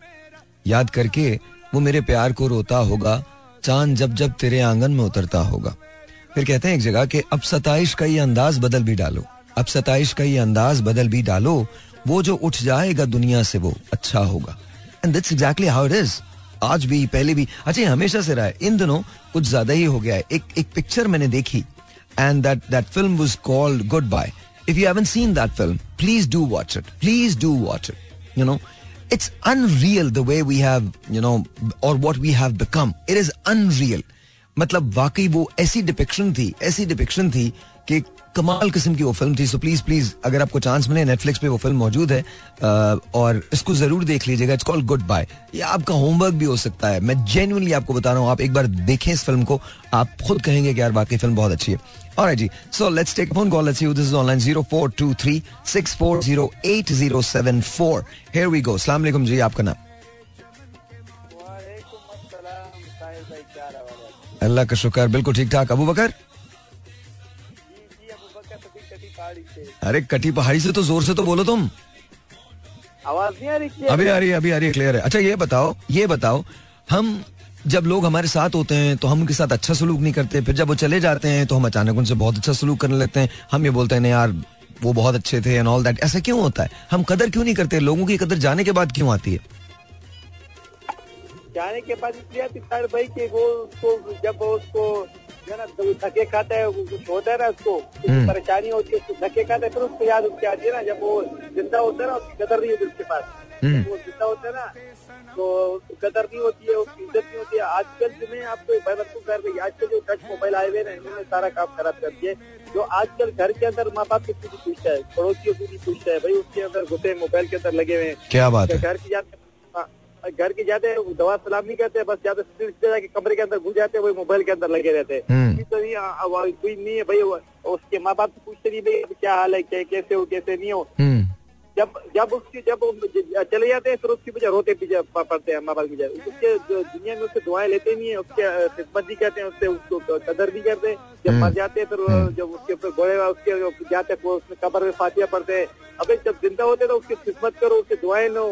याद करके वो मेरे प्यार को रोता होगा, चाँद जब जब तेरे आँगन में उतरता होगा। फिर कहते हैं एक जगह कि अब सताइश का ये अंदाज बदल भी डालो। अब सताइश का ये अंदाज बदल भी डालो, वो जो उठ जाएगा दुनिया से वो अच्छा होगा। And that's exactly how it is आज भी, पहले भी। अच्छा ये हमेशा से रहा है। इन दिनों कुछ ज़्यादा ही हो गया है। एक एक पिक्चर मैंने देखी। And that that film was called goodbye if you haven't seen that film please do watch it please do watch it you know it's unreal the way we have, you know, or what we have become. It is unreal. मतलब वाकई वो ऐसी depiction थी, ऐसी depiction थी कि कमाल किस्म की वो फ़िल्म थी। सो प्लीज़ प्लीज़ अगर आपको चांस मिले नेटफ्लिक्स पे वो फ़िल्म मौजूद है और इसको ज़रूर देख लीजिएगा। इट्स कॉल्ड गुड बाय ये आपका होमवर्क भी हो सकता है। मैं जेन्युइनली आपको बता रहा हूँ आप एक बार देखें इस फ़िल्म को। आप खुद कहेंगे कि यार वाकई फ़िल्म बहुत अच्छी है। Alright ji. So let's take a phone call. Let's see who this is online. 0423-640-8074 here we go. अस्सलाम वालेकुम जी आपका नाम? अल्लाह का शुक्र। बिल्कुल ठीक ठाक। अबू बकर? अरे कटी पहाड़ी से तो ज़ोर से तो बोलो तुम। आवाज़ नहीं आ रही अभी आ रही है अभी आ रही है क्लियर है। अच्छा ये बताओ ये बताओ हम जब लोग हमारे साथ होते हैं तो हम उनके साथ अच्छा सलूक नहीं करते फिर जब वो चले जाते हैं तो हम अचानक उनसे बहुत अच्छा सलूक करने लगते हैं। हम ये बोलते हैं नहीं यार वो बहुत अच्छे थे एंड ऑल दैट ऐसा क्यों होता है? हम कदर क्यों नहीं करते? लोगों की कदर जाने के बाद क्यों आती है? जाने के बाद इसलिए भाई के वो उसको जब वो उसको है ना तो धक्के खाता है कुछ होता है ना उसको हम्म। परेशानी होती है उसको धक्के खाता है फिर उसको याद उसकी आती है ना जब वो ज़िंदा होता है ना उसकी कदर नहीं होती उसके पास। हम्म। वो ज़िंदा होता है ना तो कदर नहीं होती है उसकी इज़्ज़त नहीं होती है। आजकल जो मैं आपको एक कर रही आजकल जो टच मोबाइल आए हुए ना इन्होंने सारा काम खराब कर दिया जो आजकल घर के अंदर माँ बाप को क्यों पूछता है पड़ोसियों को नहीं पूछता है भाई उसके अंदर घुसे मोबाइल के अंदर लगे हुए हैं। क्या बात है। घर की जाते हाँ, घर के जाते हैं दवा सलाम नहीं करते बस जाते सीधे जाके कमरे के अंदर घुस जाते हैं वही मोबाइल के अंदर लगे रहते हैं। हम्म। तो नहीं कोई नहीं है भाई उसके माँ बाप से पूछते नहीं भाई क्या हाल है कैसे हो कैसे नहीं हो। हम्म। जब जब उसकी जब चले जाते हैं फिर उसकी वजह रोते पीछे पड़ते हैं माँ बाप की वजह। उसके दुनिया में उससे दुआएँ लेते नहीं है उसके खिदमत नहीं करते हैं उससे उसको कदर नहीं करते। जब हम्म। मर जाते हैं फिर जब उसके ऊपर घोड़े उसके जाते हैं उसमें कब्र में फातिया पड़ते हैं। अबे जब ज़िंदा होते तो उसकी खिदमत करो उसकी दुआएँ लो।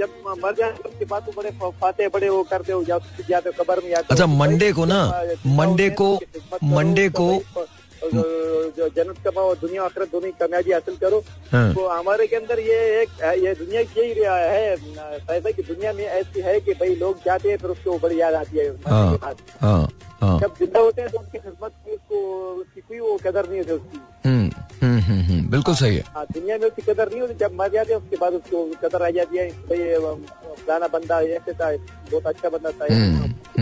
जब मर जाए हैं उसके बाद तो बड़े फाते बड़े वो करते हो जाते कबर में अच्छा, तो मंडे को ना, मंडे तो को- करो, मंडे को- जो- जन्नत कमाओ दुनिया आखिरत दोनों की कामयाबी हासिल करो। हाँ। तो हमारे के अंदर ये एक ये दुनिया की यही रहा है शायद कि दुनिया में ऐसी है कि भाई लोग जाते हैं फिर उसको बड़ी याद आती है। हाँ हाँ हाँ। जब ज़िंदा होते हैं तो उसकी खिदमत की उसको उसकी कोई वो कदर नहीं होती उसकी। हम्म हम्म हम्म बिल्कुल सही है। हाँ दुनिया में उसकी कदर नहीं होती जब मर जाते हैं उसके बाद उसको कदर आ जाती है भाई फलाना बंदा ऐसे था बहुत अच्छा बंदा था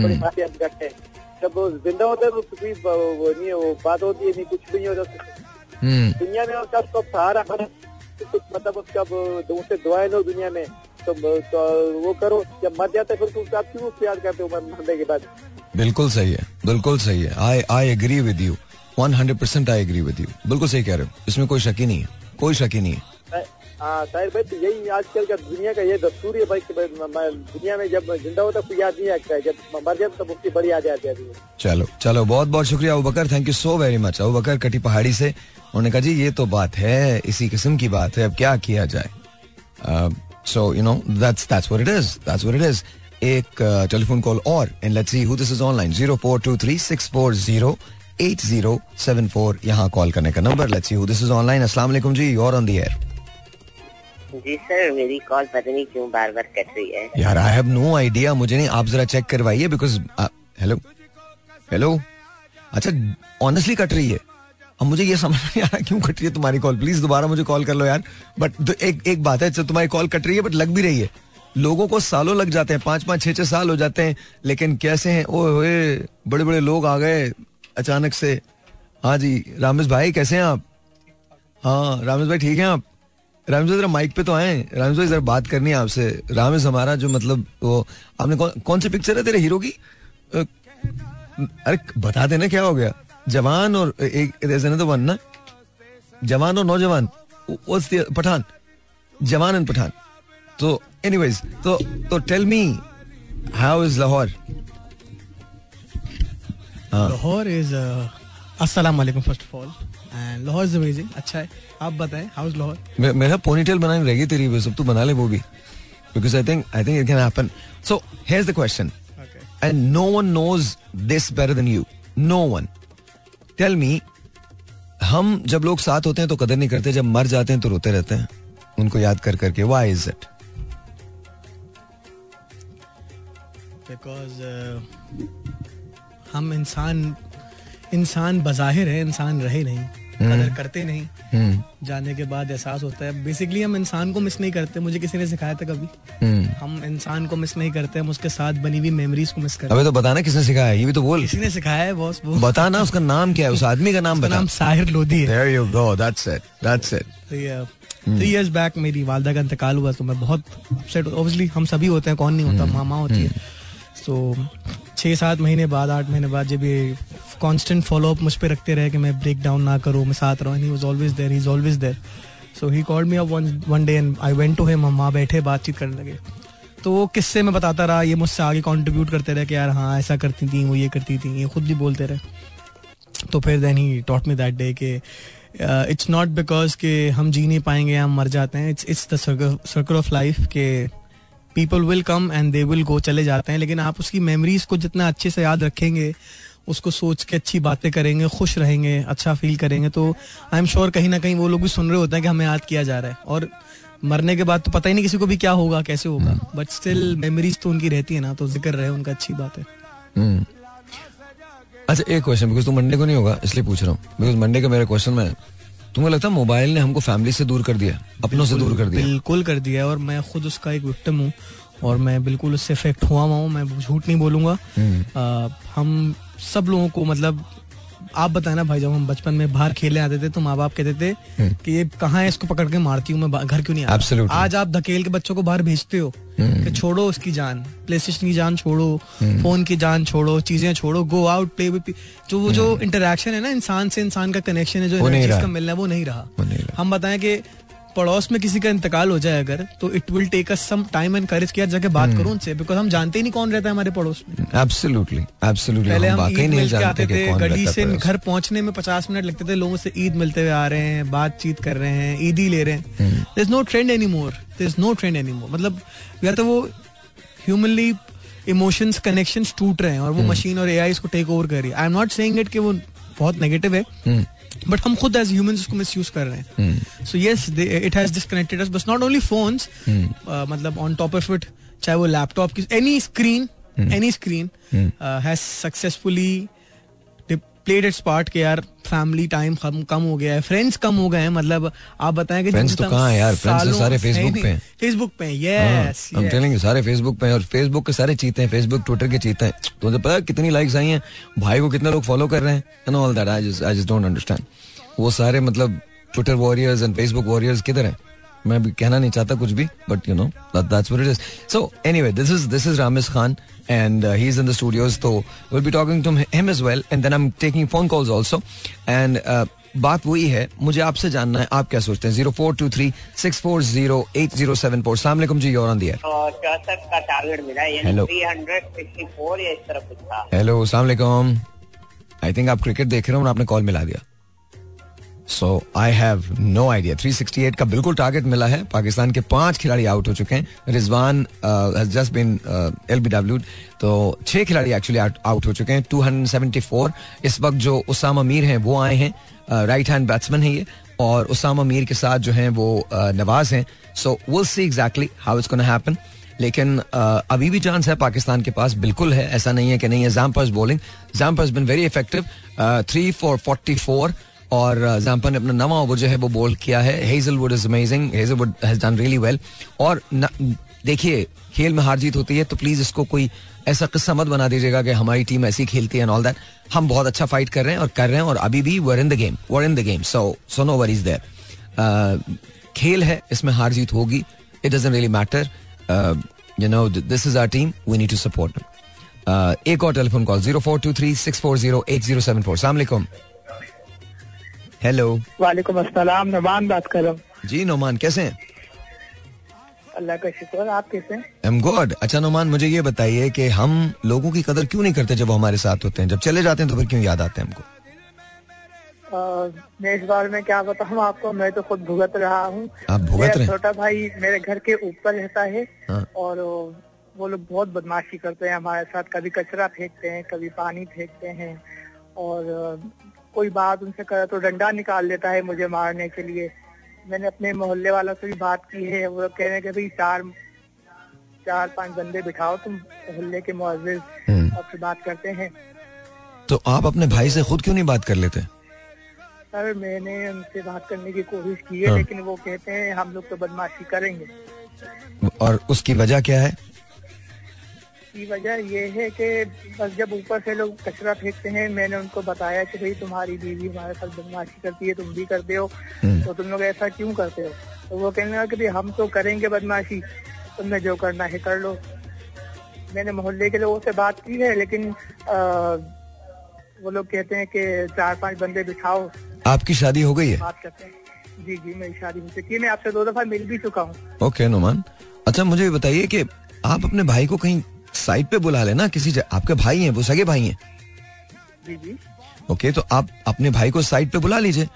बड़ी। बातें हम करते हैं। जब ज़िंदा होते हैं तो उसकी वो नहीं वो बात होती है नहीं कुछ भी नहीं होता हम्म। दुनिया में उसका उसको सहारा तो कुछ मतलब उसका वो- उससे दुआएँ लो दुनिया में तो, तो वो करो। जब मर जाते हैं, फिर तो उसको क्यों उसको याद करते हो मरने के बाद? बिल्कुल सही है बिल्कुल सही है। I I agree with you 100 percent I agree with you बिल्कुल सही कह रहे हो। इसमें कोई शक ही नहीं है कोई शक ही नहीं है। हाँ साहिर भाई तो यही आजकल का दुनिया का ये दस्तूर है भाई दुनिया में जब ज़िंदा होता कोई याद नहीं आता है। जब मर जाता तब उसकी बड़ी याद आ जाती है। चलो चलो बहुत बहुत शुक्रिया Abu Bakar. Thank you so very much Abu Bakar, Kati Pahari से। उन्होंने कहा, जी, ये तो बात है, इसी किस्म की बात है, अब क्या किया जाए? So you know that's that's what it is that's what it is एक टेलीफोन कॉल और and let's see who this is online 0423640874 यहाँ कॉल करने का number let's see who this is online अस्सलाम वालेकुम जी you are on the air ji sir, मेरी call पता नहीं क्यों बार बार कट रही है। यार आई हैव नो आइडिया मुझे नहीं, आप जरा चेक करवाइए बिकॉज़ हेलो हेलो अच्छा ऑनेस्टली कट रही है। अब मुझे ये समझ नहीं आ रहा क्यों कट रही है तुम्हारी कॉल प्लीज़ दोबारा मुझे कॉल कर लो यार। बट एक एक बात है तुम्हारी कॉल कट रही है बट लग भी रही है। लोगों को सालों लग जाते हैं पाँच पाँच छह छह साल हो जाते हैं, लेकिन कैसे हैं? होए बड़े बड़े लोग आ गए अचानक से। हाँ जी, रामेश भाई, कैसे हैं आप? हाँ रामेश भाई, ठीक हैं आप? भाई जरा माइक पे तो आए। भाई जरा बात करनी है आपसे। रामेश हमारा जो मतलब वो, आपने कौन कौन सी पिक्चर है तेरे हीरो की? अरे, बता देना क्या हो गया? जवान और एक वन ना? जवान और नौजवान। पठान? जवान एंड पठान। तो एनीवेज तो तो tell me how is Lahore Lahore is अस्सलाम वालेकुम first of all and Lahore is amazing अच्छा है आप बताएँ हाउ इज़ लाहौर मे- मेरा पोनीटेल बनानी रहेगी तेरी वो सब तू बना ले वो भी because I think I think it can happen so here's the question and no one knows this better than you no one tell me हम जब लोग साथ होते हैं तो कदर नहीं करते जब मर जाते हैं तो रोते रहते हैं उनको याद कर करके वाई इज़ इट बिकॉज़ हम इंसान इंसान बज़ाहिर है इंसान रहे नहीं कदर करते नहीं। जाने के बाद एहसास होता है। बेसिकली हम इंसान को मिस नहीं करते मुझे किसी ने सिखाया था कभी। हम इंसान को मिस नहीं करते हम उसके साथ बनी हुई मेमोरीज को मिस करते अबे तो बताना किसने सिखाया ये भी तो बोल। किसी ने सिखाया है बॉस वो। बता ना उसका नाम क्या है? उस आदमी का नाम बता। नाम साहिर लोधी है. थ्री इयर्स बैक मेरी वालदा का इंतकाल हुआ तो मैं बहुत अपसेट ऑब्वियसली हम सभी होते हैं कौन नहीं होता मामा होती है। तो छः सात महीने बाद, आठ महीने बाद जब ये कॉन्स्टेंट फॉलो अप मुझ पर रखते रहे कि मैं ब्रेक डाउन ना करूँ, मैं साथ रहूँ he was always there he is always there so he called me up one day and I went to him हम वहाँ बैठे, बातचीत करने लगे। तो वो किस्से में बताता रहा, ये मुझसे आगे कंट्रीब्यूट करते रहे कि यार हाँ ऐसा करती थी, वो ये करती थी, ये खुद भी बोलते रहे। तो फिर then he taught me that day कि इट्स नॉट बिकॉज़ कि हम जी नहीं पाएँगे, हम मर जाते हैं it's it's the circle of life के people will come and they will go चले जाते हैं लेकिन आप उसकी मेमोरीज को जितना अच्छे से याद रखेंगे उसको सोच के अच्छी बातें करेंगे खुश रहेंगे अच्छा फील करेंगे तो आई एम श्योर कहीं ना कहीं वो लोग भी सुन रहे होते हैं कि हमें याद किया जा रहा है। और मरने के बाद तो पता ही नहीं किसी को भी क्या होगा कैसे होगा बट स्टिल मेमोरीज तो उनकी रहती है ना तो ज़िक्र रहे उनका अच्छी बात है। Hmm. अच्छा एक क्वेश्चन बिकॉज़ तुम मंडे को नहीं होगा इसलिए पूछ रहा हूँ। बिकॉज़ मंडे का मेरा क्वेश्चन में तुम्हें लगता है मोबाइल ने हमको फैमिली से दूर कर दिया? अपनों से दूर कर दिया? बिल्कुल कर दिया और मैं खुद उसका एक विक्टिम हूँ और मैं बिल्कुल उससे इफ़ेक्ट हुआ हुआ हूँ मैं झूठ नहीं बोलूँगा। हम्म। आ, हम सब लोगों को मतलब आप बताना भाई जब हम बचपन में बाहर खेलने आते थे तो माँ बाप कहते थे कि ये कहाँ है इसको पकड़ के मारती हूँ मैं घर क्यों नहीं आता हम्म। हम्म। आज आप धकेल के बच्चों को बाहर भेजते हो कि छोड़ो उसकी जान प्ले स्टेशन की जान छोड़ो हम्म। फ़ोन की जान छोड़ो चीज़ें छोड़ो गो आउट प्ले जो वो जो इंटरेक्शन है ना इंसान से इंसान का कनेक्शन है जो हम्म। रहा। का मिलना है वो नहीं रहा। हम बताएँ कि पड़ोस में किसी का इंतकाल हो जाए अगर तो it will take us some time and courage कि यार जाके हम्म। बात करूँ उनसे बिकॉज़ हम जानते ही नहीं कौन रहता है हमारे पड़ोस में एब्सोल्युटली एब्सोल्युटली पहले हम ईद मिल के आते थे गली से घर पहुँचने में पचास मिनट लगते थे लोगों से ईद मिलते हुए आ रहे हैं बातचीत कर रहे हैं ईद ही ले रहे हम्म। हैं there is no trend anymore there is no trend anymore मतलब या तो वो ह्यूमनली इमोशंस कनेक्शन टूट रहे हैं और वो हम्म। मशीन और एआई इसको टेक ओवर कर रही है I am not saying it कि वो बहुत नेगेटिव है हम्म, बट हम खुद एज ह्यूमंस उसको मिस यूज़ कर रहे हैं। So yes it has disconnected us बस नॉट ओनली फोन्स मतलब ऑन टॉप ऑफ़ इट चाहे वो लैपटॉप की any screen any screen has successfully played its part के यार फैमिली टाइम कम कम हो गया है फ्रेंड्स कम हो गए हैं मतलब आप बताएँ कि Friends तो कहाँ हैं यार? Friends तो सारे Facebook पे हैं। फेसबुक पे हाँ, यस I'm telling you, सारे फेसबुक पे हैं और फेसबुक के सारे चीते हैं फेसबुक ट्विटर के चीते हैं तो मुझे पता है कितनी लाइक्स आई हैं भाई को कितने लोग फॉलो कर रहे हैं and all that I just I just don't understand वो सारे मतलब Twitter warriors and Facebook warriors किधर हैं मैं भी कहना नहीं चाहता कुछ भी but you know that's what it is so anyway this is this is Ramis Khan and uh, he's in the studios so we'll be talking to him as well and then I'm taking phone calls also. And uh, बात वही है मुझे आपसे जानना है आप क्या सोचते हैं? Zero four two three six four zero eight zero seven four सलामकुम जी और दिया चौसठ का टारगेट मिला? Hello. Three hundred sixty four hello सलामकुम आई थिंक आप क्रिकेट देख रहे हो और आपने कॉल मिला दिया। So I have no idea 368 का बिल्कुल टारगेट मिला है। पाकिस्तान के पाँच खिलाड़ी आउट हो चुके हैं। रिजवान जस्ट बीन एलबीडब्ल्यू तो छह खिलाड़ी एक्चुअली आउट हो चुके हैं। 274 इस वक्त जो उसामा मीर हैं वो आए हैं। राइट हैंड बैट्समैन है ये। और उसामा मीर के साथ जो हैं वो uh, नवाज़ हैं। So will see exactly how it's gonna happen लेकिन uh, अभी भी चांस है पाकिस्तान के पास। बिल्कुल है। ऐसा नहीं है कि नहीं है। Zampa's bowling Zampa's been very effective three for forty four और जैम्पर ने अपना नवा ओवर जो है वो बोल किया है। Hazlewood is amazing Hazlewood has done really well और देखिए, खेल में हार जीत होती है तो प्लीज़ इसको कोई ऐसा किस्सा मत बना दीजिएगा कि हमारी टीम ऐसी खेलती है ऑल दैट हम बहुत अच्छा फाइट कर रहे हैं और कर रहे हैं और अभी भी we're in the game we're in the game so so no war is there खेल है, इसमें हार जीत होगी. It doesn't really matter you know this is our team we need to support एक और telephone call zero four two three six four zero eight zero seven four सलामकुम hello वालेकुम अस्सलाम नमान बात कर रहा हूँ। जी नुमान कैसे हैं? अल्लाह का शुक्र आप कैसे हैं? एम गुड अच्छा नोमान मुझे ये बताइए कि हम लोगों की कदर क्यों नहीं करते जब वो हमारे साथ होते हैं? जब चले जाते हैं तो फिर क्यों याद आते हैं हमको? मैं इस बारे में क्या बताऊँ आपको? मैं तो खुद भुगत रहा हूँ। आप भुगत रहे छोटा भाई मेरे घर के ऊपर रहता है हाँ। और वो लोग बहुत बदमाशी करते हैं हमारे साथ कभी कचरा फेंकते हैं कभी पानी फेंकते हैं और कोई बात उनसे करे तो डंडा निकाल लेता है मुझे मारने के लिए। मैंने अपने मोहल्ले वालों से भी बात की है वो कह रहे हैं कि भाई चार चार पाँच बंदे बिठाओ तुम मोहल्ले के मुआजिज हम्म। आपसे बात करते हैं। तो आप अपने भाई से खुद क्यों नहीं बात कर लेते? सर मैंने उनसे बात करने की कोशिश की है हाँ। लेकिन वो कहते हैं हम लोग तो बदमाशी करेंगे। और उसकी वजह क्या है? की वजह ये है कि बस जब ऊपर से लोग कचरा फेंकते हैं मैंने उनको बताया कि भाई तुम्हारी बीवी हमारे साथ बदमाशी करती है तुम भी करते हो। हम्म। तो तुम लोग ऐसा क्यों करते हो? तो वो कहने लगा कि भाई हम तो करेंगे बदमाशी तुमने जो करना है कर लो। मैंने मोहल्ले के लोगों से बात की है लेकिन आ, वो लोग कहते हैं कि चार पाँच बंदे बिठाओ। आपकी शादी हो गई है? बात करते हैं। जी जी मेरी शादी हो चुकी है। मैं आपसे दो दफ़ा मिल भी चुका हूँ। ओके नोमान। अच्छा मुझे बताइए कि आप अपने भाई को कहीं साइड पे बुला लेना किसी जा... आपके भाई हैं वो सगे भाई हैं। ओके तो आप अपने भाई को साइड पे बुला लीजिए।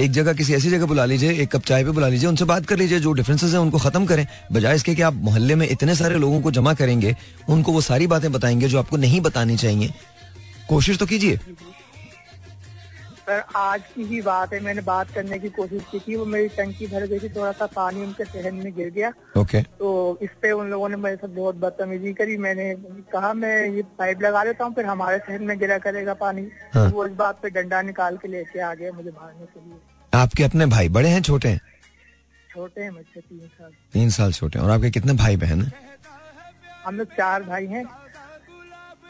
एक जगह किसी ऐसी जगह बुला लीजिए एक कप चाय पे बुला लीजिए उनसे बात कर लीजिए जो डिफरेंसेस हैं उनको खत्म करें। बजाय इसके कि आप मोहल्ले में इतने सारे लोगों को जमा करेंगे उनको वो सारी बातें बताएँगे जो आपको नहीं बतानी चाहिए। कोशिश तो कीजिए। सर आज की ही बात है। मैंने बात करने की कोशिश की थी। वो मेरी टंकी भर गई थी। थोड़ा सा पानी उनके सहन में गिर गया। ओके। तो इस पे उन लोगों ने मेरे साथ बहुत बदतमीजी करी। मैंने कहा मैं ये पाइप लगा देता हूँ फिर हमारे सहन में गिरा करेगा पानी। हाँ। वो इस बात पे डंडा निकाल के लेके आ गया मुझे मारने के लिए। आपके अपने भाई बड़े हैं छोटे हैं? छोटे हैं मुझसे तीन साल। तीन साल छोटे और आपके कितने भाई बहन हैं? हम लोग चार भाई हैं।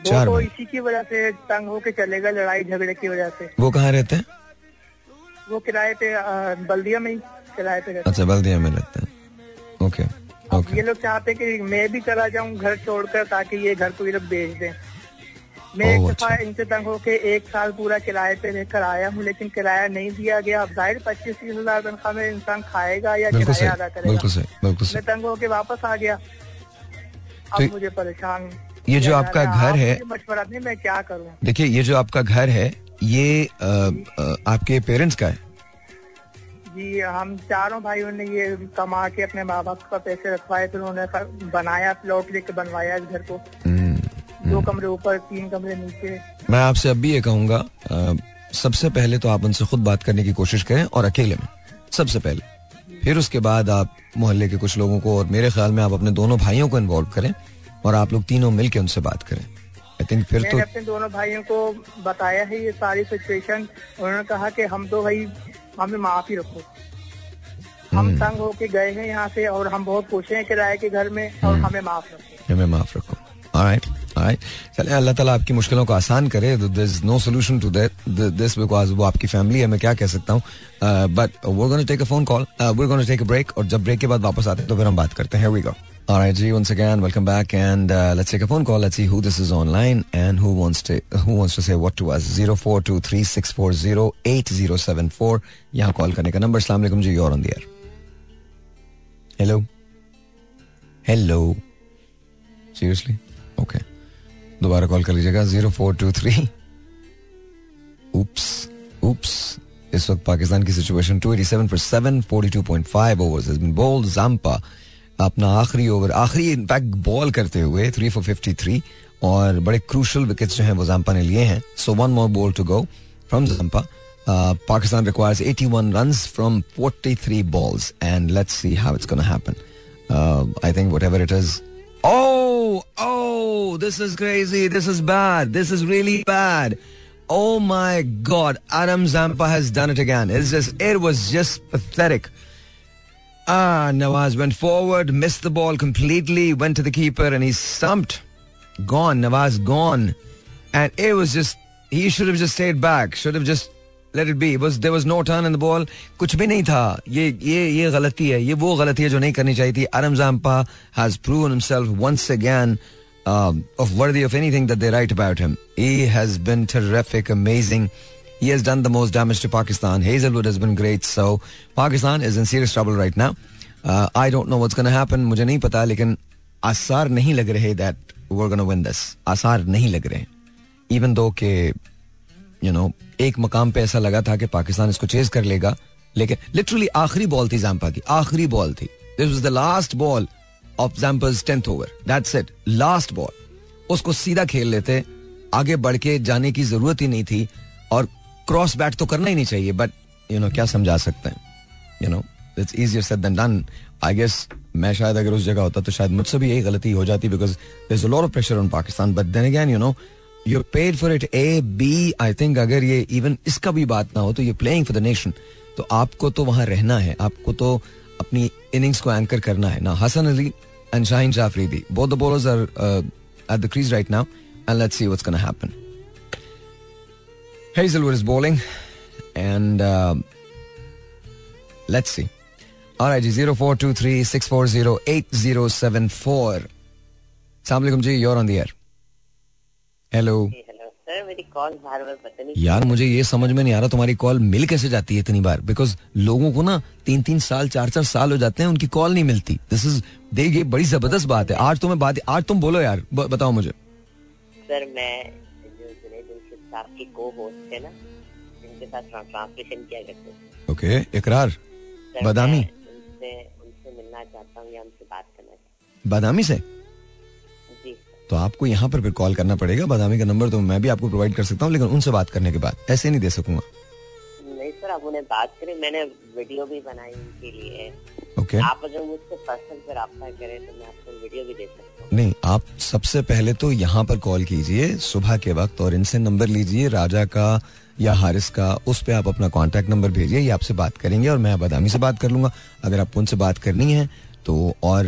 चार वो तो इसी की वजह से तंग होके चलेगा लड़ाई झगड़े की वजह से। वो कहाँ रहते हैं? वो किराए पे बल्दिया में ही किराए पे रहते अच्छा बल्दिया में रहते हैं। Okay okay. ये लोग चाहते हैं कि मैं भी चला जाऊँ घर छोड़कर ताकि ये घर को ये लोग बेच दें। मैं एक दफ़ा अच्छा। इनसे तंग होके एक साल पूरा किराए पे रहकर आया हूँ लेकिन किराया नहीं दिया गया। अब ज़ाहिर पच्चीस तीस हज़ार तनख्वाह में इंसान खाएगा या किराया अदा करेगा। मैं तंग होके वापस आ गया। तो अब मुझे परेशान ये जो आपका घर है मशवरा दें मैं क्या करूँ? देखिए ये जो आपका घर है ये आपके पेरेंट्स का है? जी हम चारों भाइयों ने ये कमा के अपने माँ बाप का पैसे रखवाए फिर उन्होंने बनाया प्लॉट लेके बनवाया इस घर को। हम्म, दो कमरे ऊपर तीन कमरे नीचे। मैं आपसे अब भी ये कहूँगा सबसे पहले तो आप उनसे खुद बात करने की कोशिश करें और अकेले में सबसे पहले। फिर उसके बाद आप मोहल्ले के कुछ लोगों को और मेरे ख्याल में आप अपने दोनों भाइयों को इन्वॉल्व करें। और आप लोग तीनों मिलकर उनसे बात करें। आई थिंक फिर तो अपने दोनों भाइयों को बताया है ये सारी सिचुएशन उन्होंने कहा कि हम तो भाई हमें माफ़ ही रखो। हम हम्म। तंग होके गए हैं यहाँ से और हम बहुत खुश हैं किराए के घर में और हम्म। हमें माफ़ रखो। हमें माफ़ रखो। चलिए अल्लाह ताला आपकी मुश्किलों को आसान करे। No solution to this because वो आपकी फैमिली है मैं क्या कह सकता हूँ? बट वो gonna take a phone call we gonna take a break और जब ब्रेक के बाद वापस आते हैं तो फिर हम बात करते हैं। We go Alright, G, once again, welcome back, and uh, let's take a phone call. Let's see who this is online and who wants to who wants to say what to us. Zero four two three six four zero eight zero seven four. यहाँ call करने का number सलाम अलैकुम जी और on the air hello hello seriously okay दोबारा call कर लीजिएगा zero four two three oops oops इस वक्त पाकिस्तान की situation 287 for 7 42.5 overs has been bowled Zampa अपना आखिरी ओवर आखिरी इनफैक्ट बॉल करते हुए 3 for 53 और बड़े क्रूशल विकेट्स जो हैं वो जाम्पा ने लिए हैं so one more ball to go from Zampa Pakistan requires 81 runs from 43 balls and let's see how it's going to happen uh, I think whatever it is oh oh this is crazy this is bad this is really bad Oh my God, Adam Zampa has done it again. It's just, it was just pathetic. Ah, Nawaz went forward, missed the ball completely, went to the keeper, and he stumped. Gone, Nawaz gone. And it was just, he should have just stayed back, should have just let it be. It was there was no turn in the ball. कुछ भी नहीं था. ये ये ये गलती है. ये वो गलती है जो नहीं करनी चाहिए थी. Adam Zampa has proven himself once again um, of worthy of anything that they write about him. He has been terrific, amazing. He has done the most damage to Pakistan. Hazelwood has been great. So Pakistan is in serious trouble right now. Uh, I don't know what's going to happen. मुझे नहीं पता लेकिन आसार नहीं लग रहे that we're going to win this. आसार नहीं लग रहे. Even though के यू नो एक मकाम पे ऐसा लगा था कि पाकिस्तान इसको चेज कर लेगा लेकिन लिटरली आखिरी बॉल थी जाम्पा की आखिरी बॉल थी this was the last ball of Zampa's tenth over that's it last ball उसको सीधा खेल लेते आगे बढ़ के जाने की ज़रूरत ही नहीं थी क्रॉस बैट तो करना ही नहीं चाहिए बट यू नो क्या समझा सकते हैं? You know it's easier said than done I guess मैं शायद अगर उस जगह होता तो शायद मुझसे भी यही गलती हो जाती because there is a lot of pressure on Pakistan but then again you know you paid for it A B I think अगर ये इवन इसका भी बात ना हो तो you playing for the nation तो आपको तो वहाँ रहना है। आपको तो अपनी इनिंग्स को एंकर करना है। ना Hasan Ali and Shaheen Afridi both the bowlers are at the crease right now and let's see what's gonna happen Hazelwood is bowling and uh, let's see. All right, जी 0423-640-8074. Assalamu alaikum जी, you're on the air. Hello. यार मुझे ये समझ में नहीं आ रहा तुम्हारी कॉल मिल कैसे जाती है इतनी बार बिकॉज़ लोगों को ना तीन तीन साल चार चार साल हो जाते हैं उनकी कॉल नहीं मिलती दिस इज़ देखिए बड़ी ज़बरदस्त बात है आज तुम्हें बात आज तुम बोलो यार बताओ मुझे सर मैं साथ की को होस्ट है ना जिनके साथ ट्रांसलेशन किया करते ओके इकरार बादामी? उनसे उनसे मिलना चाहता हूँ या उनसे बात करना चाहता बादामी से? जी। तो आपको यहाँ पर फिर कॉल करना पड़ेगा बादामी का नंबर तो मैं भी आपको प्रोवाइड कर सकता हूँ लेकिन उनसे बात करने के बाद ऐसे नहीं दे सकूँगा। नहीं सर आप उन्हें बात करें मैंने वीडियो भी बनाई उनके लिए। ओके। आप अगर मुझसे पर्सनल पर रब्ता करें तो मैं आपको वीडियो भी दे सकता नहीं आप सबसे पहले तो यहाँ पर कॉल कीजिए सुबह के वक्त और इनसे नंबर लीजिए राजा का या हारिस का उस पर आप अपना कांटेक्ट नंबर भेजिए ये आपसे बात करेंगे और मैं बदामी से बात कर लूँगा। अगर आपको उनसे बात करनी है तो और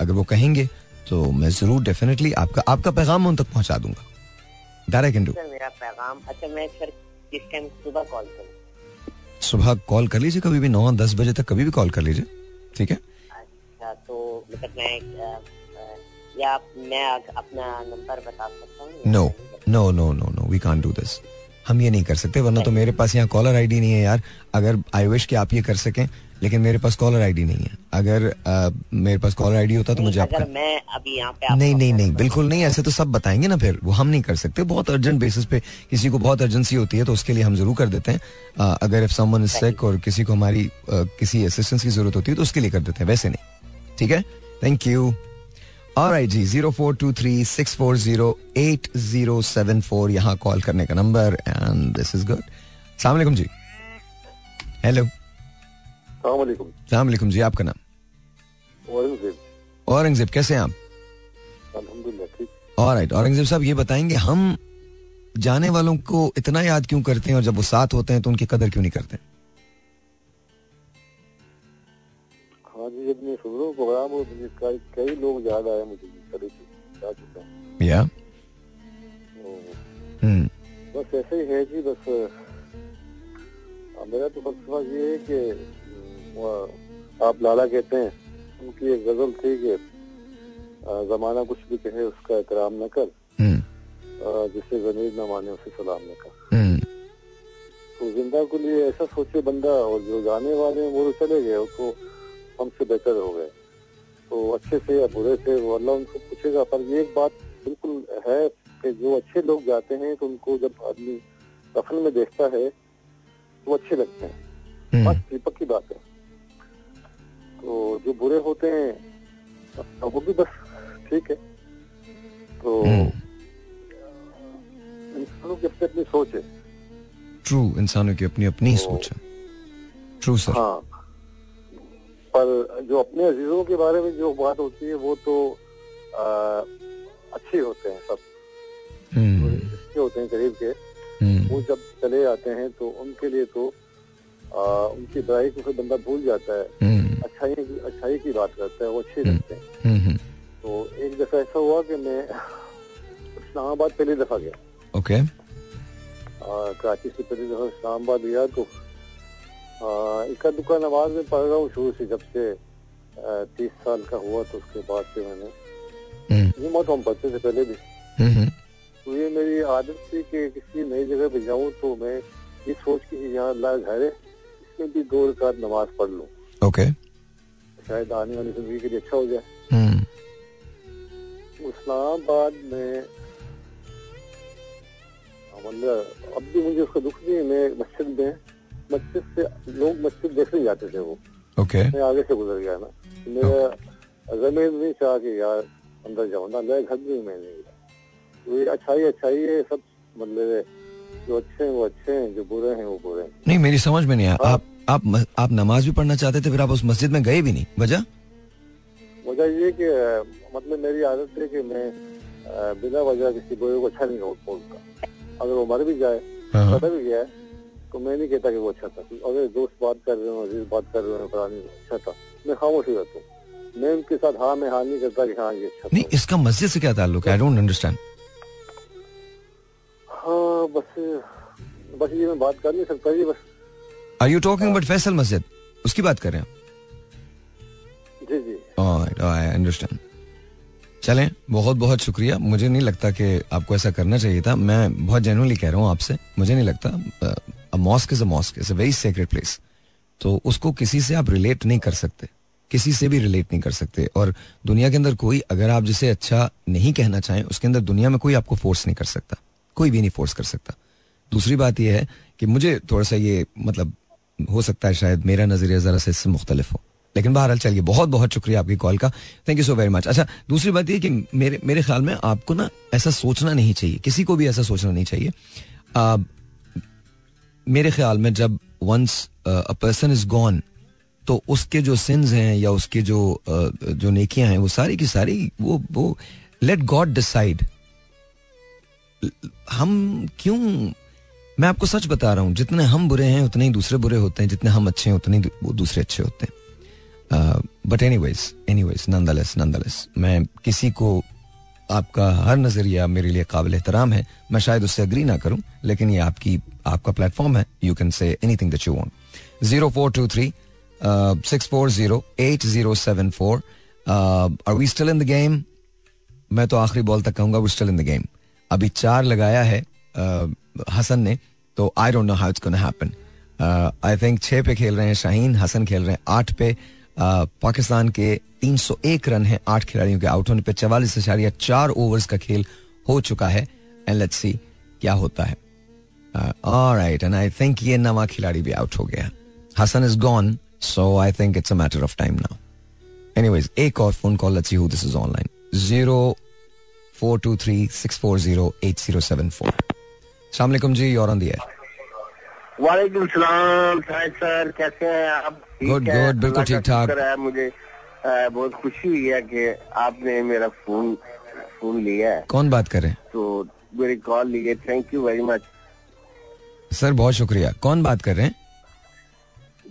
अगर वो कहेंगे तो मैं ज़रूर डेफिनेटली आपका आपका पैगाम उन तक पहुँचा दूँगा। That I can do sir मेरा पैगाम अच्छा मैं सर किस टाइम सुबह कॉल करूँ। सुबह कॉल कर लीजिए कभी भी नौ दस बजे तक कभी भी कॉल कर लीजिए ठीक है? अच्छा तो मतलब मैं या मैं अपना नंबर बता सकता हूँ no no no no no we can't do this हम ये नहीं कर सकते वरना तो मेरे पास यहाँ कॉलर आईडी नहीं है यार। अगर आई विश कि आप ये कर सकें लेकिन मेरे पास कॉलर आईडी नहीं है। अगर अ, मेरे पास कॉलर आईडी होता तो मुझे अगर आपका मैं अभी यहाँ पे नहीं नहीं नहीं बिल्कुल नहीं ऐसे तो सब बताएँगे ना फिर। वो हम नहीं कर सकते। बहुत अर्जेंट बेसिस पे किसी को बहुत अर्जेंसी होती है तो उसके लिए हम ज़रूर कर देते हैं। अ, अगर इफ़ समवन इज़ सिक और किसी को हमारी अ, किसी असिस्टेंस की ज़रूरत होती है तो उसके लिए कर देते हैं। वैसे नहीं। ठीक है? Thank you alright ji zero four two three six four zero eight zero seven four यहाँ कॉल करने का number and this is good सलामकुम जी। हेलो सलामकुम जी आपका नाम? औरंगज़ेब। औरंगज़ेब कैसे हैं आप? ऑलराइट औरंगज़ेब साहब ये बताएँगे हम जाने वालों को इतना याद क्यों करते हैं और जब वो साथ होते हैं तो उनकी कदर क्यों नहीं करते? हाँ जब मैं सुन रहा हूँ प्रोग्राम और मुझे कई कई लोग याद आए मुझे तरह से जा चुका हूँ। या बस ऐसे ही है जी बस मेरा तो फलसफा ये है कि आप लाला कहते हैं उनकी एक गज़ल थी कि जमाना कुछ भी कहे उसका एहतराम न कर। आ, जिसे जमीर न माने उसे सलाम न कर। हम्म तो ज़िंदा के लिए ऐसा सोचे बंदा और जो जाने वाले हैं वो तो चले गए उसको हमसे बेहतर हो गए। तो अच्छे से या बुरे से वो अल्लाह उनको पूछेगा पर ये एक बात बिल्कुल है कि जो अच्छे लोग जाते हैं तो उनको जब आदमी दफन में देखता है तो अच्छे लगते हैं। हम्म। बस ये पक्की बात है। तो जो बुरे होते हैं अब वो भी बस ठीक है। तो हम्म। इंसानों की अपनी अपनी सोच है। ट्रू इंसानों की अपनी अपनी सोच है। ट्रू सर हाँ पर जो अपने अजीजों के बारे में जो बात होती है वो तो आ, अच्छे होते हैं सब। हम्म। अच्छे होते हैं करीब के। हम्म। वो जब चले जाते हैं तो उनके लिए तो आ, उनकी बुराई को फिर बंदा भूल जाता है। हम्म। अच्छाई की अच्छाई की बात करता है वो अच्छे हम्म। लगते हैं। हम्म हम्म। तो एक दफ़ा ऐसा हुआ कि मैं इस्लामाबाद पहली दफ़ा गया। ओके। आ, कराची से पहली दफ़ा इस्लामाबाद गया तो आ, इक्का दुक्का नमाज़ में पढ़ रहा हूँ शुरू से जब से तीस साल का हुआ तो उसके बाद से मैंने। हम्म। ये मौत हम पढ़ते थे पहले भी। हम्म हम्म। तो ये मेरी आदत थी कि किसी नई जगह पे जाऊँ तो मैं ये सोच के यहाँ अल्लाह घर है इसमें भी दो रकात नमाज़ पढ़ लूँ। ओके। शायद आने वाली ज़िंदगी के लिए अच्छा हो जाए। इस्लामाबाद में मतलब अब भी मुझे उसका दुख नहीं है मैं मस्जिद में मस्जिद से लोग मस्जिद देखने जाते थे वो। ओके मैं आगे से गुजर गया ना। तो मेरा ज़मीन नहीं चाह के यार अंदर जाऊँ ना मेरे घर भी मैं नहीं गया। तो ये अच्छाई अच्छाई है सब मतलब जो अच्छे हैं वो अच्छे हैं जो बुरे हैं वो बुरे हैं। नहीं मेरी समझ में नहीं आया। आप आप आप नमाज़ भी पढ़ना चाहते थे फिर आप उस मस्जिद में गए भी नहीं। वजह? वजह ये कि मतलब मेरी आदत है कि मैं बिना वजह किसी बुरे को अच्छा नहीं बोलता। अगर वो मर भी जाए हाँ। पता भी गया है तो मैं नहीं कहता कि वो अच्छा था। अगर दोस्त बात कर रहे हो अज़ीज़ बात कर रहे हो फलानी अच्छा था। मैं खामोश ही रहता हूँ। मैं उनके साथ हाँ मैं हाँ नहीं करता कि हाँ ये अच्छा नहीं इसका मस्जिद से क्या ताल्लुक है? आई डोंट अंडरस्टैंड हाँ बस बस ये मैं बात कर नहीं सकता जी बस। Are you talking about Faisal Masjid उसकी बात कर रहे हैं। जी जी। ऑलराइट आई अंडरस्टैंड चलें, बहुत बहुत शुक्रिया। मुझे नहीं लगता कि आपको ऐसा करना चाहिए था। मैं बहुत जेनुअनली कह रहा हूँ आपसे, मुझे नहीं लगता। Mosque is a mosque is a very sacred place तो उसको किसी से आप रिलेट नहीं कर सकते। किसी से भी रिलेट नहीं कर सकते। और दुनिया के अंदर कोई, अगर आप जिसे अच्छा नहीं कहना चाहें, उसके अंदर दुनिया में कोई आपको फोर्स नहीं कर सकता। कोई भी नहीं फोर्स कर सकता। दूसरी बात यह है कि मुझे थोड़ा सा ये मतलब हो सकता है शायद मेरा नज़रिया जरा से इससे मुख्तलिफ़ हो। लेकिन बहरहाल चलिए बहुत बहुत शुक्रिया आपकी कॉल का। Thank you so very much अच्छा दूसरी बात ये कि मेरे मेरे ख्याल में आपको ना ऐसा सोचना नहीं चाहिए किसी को भी ऐसा सोचना नहीं चाहिए। आ, मेरे ख्याल में जब once a person is gone तो उसके जो सिंस हैं या उसके जो अ, जो नेकियाँ हैं वो सारी की सारी वो वो लेट गॉड डिसाइड हम क्यों मैं आपको सच बता रहा हूँ जितने हम बुरे हैं उतने ही दूसरे बुरे होते हैं जितने हम अच्छे हैं उतने ही वो दूसरे अच्छे होते हैं। But anyways anyways nonetheless nonetheless मैं किसी को आपका हर नज़रिया मेरे लिए काबिल एहतराम है। मैं शायद उससे अग्री ना करूँ लेकिन ये आपकी आपका प्लेटफॉर्म है। You can say anything that you want zero four two three six four zero eight zero seven four are we still in the game मैं तो आखिरी बॉल तक कहूँगा we still in the game अभी चार लगाया है uh, हसन ने तो I don't know how it's gonna happen I think छह पे खेल रहे हैं शाहीन हसन खेल रहे हैं आठ पे। पाकिस्तान के 301 रन हैं आठ खिलाड़ियों के आउट होने पे। चवालीस इशारिया चार ओवर्स का खेल हो चुका है। एंड लेट्स सी क्या होता है। राइट एंड आई थिंक ये नवा खिलाड़ी भी आउट हो गया Hasan is gone so I think it's a matter of time now anyways एक और phone call let's see who this is online zero four two three six four zero eight zero seven four सलामकुम जी और on the air वालेकुम सलाम sir कैसे हैं आप? ठीक हैं? good, बिल्कुल ठीक-ठाक। है मुझे बहुत खुशी हुई है कि आपने मेरा फ़ोन फ़ोन लिया है। कौन बात कर तो मेरी कॉल लिए thank you very much sir बहुत शुक्रिया। कौन बात कर रहे हैं?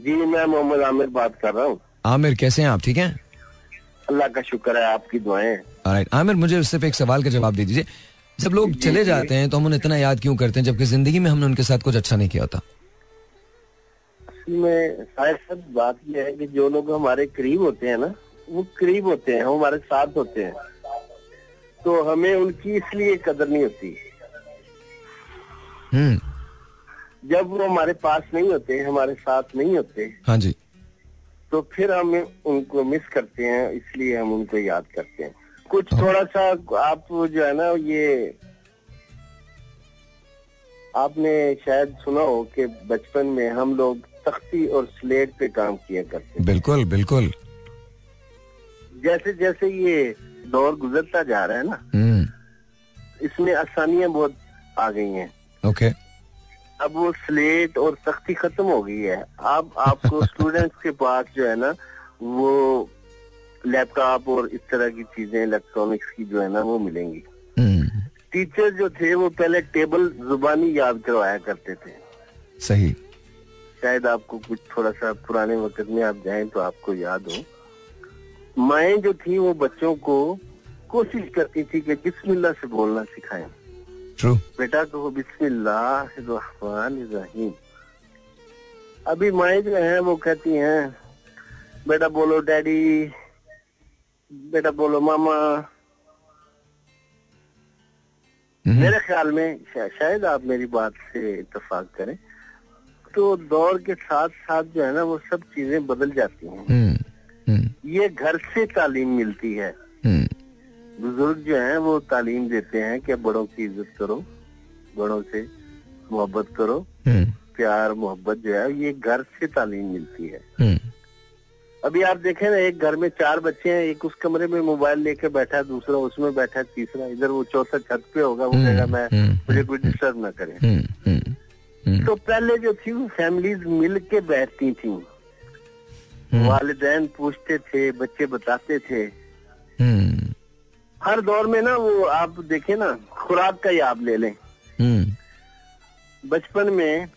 जी मैं मोहम्मद आमिर बात कर रहा हूँ। आमिर कैसे हैं आप? ठीक हैं? अल्लाह का शुक्र है आपकी दुआएँ राइट आमिर मुझे सिर्फ़ एक सवाल का जवाब दे दीजिए। जब लोग चले जाते हैं तो हम उन्हें इतना याद क्यों करते हैं जबकि ज़िंदगी में हमने उनके साथ कुछ अच्छा नहीं किया होता? असल में शायद सब बात यह है कि जो लोग हमारे करीब होते हैं ना वो करीब होते हैं हम हमारे साथ होते हैं। तो हमें उनकी इसलिए कदर नहीं होती। हम्म। जब वो हमारे पास नहीं होते हमारे साथ नहीं होते हाँ जी। तो फिर हम उनको मिस करते हैं इसलिए हम उनको याद करते हैं। कुछ थोड़ा सा आप जो है ना ये आपने शायद सुना हो कि बचपन में हम लोग तख्ती और स्लेट पे काम किया करते बिल्कुल बिल्कुल। जैसे जैसे ये दौर गुजरता जा रहा है ना हम्म। इसमें आसानियाँ बहुत आ गई हैं। ओके अब वो स्लेट और सख्ती खत्म हो गई है। अब आपको (laughs) स्टूडेंट्स के पास जो है ना वो लैपटॉप और इस तरह की चीज़ें इलेक्ट्रॉनिक्स की जो है ना वो मिलेंगी। हम्म। टीचर जो थे वो पहले टेबल जुबानी याद करवाया करते थे। सही। शायद आपको कुछ थोड़ा सा पुराने वक्त में आप जाएँ तो आपको याद हो। माए जो थी वो बच्चों को कोशिश करती थी कि बिस्मिल्लाह से बोलना सिखाएँ। बेटा तो बिस्मिल्लाह रहीम। अभी माए जो है वो कहती हैं बेटा बोलो डैडी बेटा बोलो मामा। मेरे ख्याल में शा, शायद आप मेरी बात से इतफाक करें। तो दौर के साथ साथ जो है ना वो सब चीज़ें बदल जाती हैं। हम्म हम्म। ये घर से तालीम मिलती है। हम्म। बुज़ुर्ग जो है वो तालीम देते हैं कि बड़ों की इज़्ज़त करो बड़ों से मोहब्बत करो। प्यार मोहब्बत जो है ये घर से तालीम मिलती है। अभी आप देखें ना एक घर में चार बच्चे हैं एक उस कमरे में मोबाइल लेके बैठा है दूसरा उसमें बैठा है तीसरा इधर वो चौथा छत पे होगा वो कहेगा मैं मुझे कोई डिस्टर्ब ना करे। तो पहले जो थी वो फैमिलीज़ मिल के बैठती थी। हम्म, वालिदैन पूछते थे बच्चे बताते थे। हम्म। हर दौर में ना वो आप देखे ना खुराक का ही आप ले लें। हम्म। बचपन में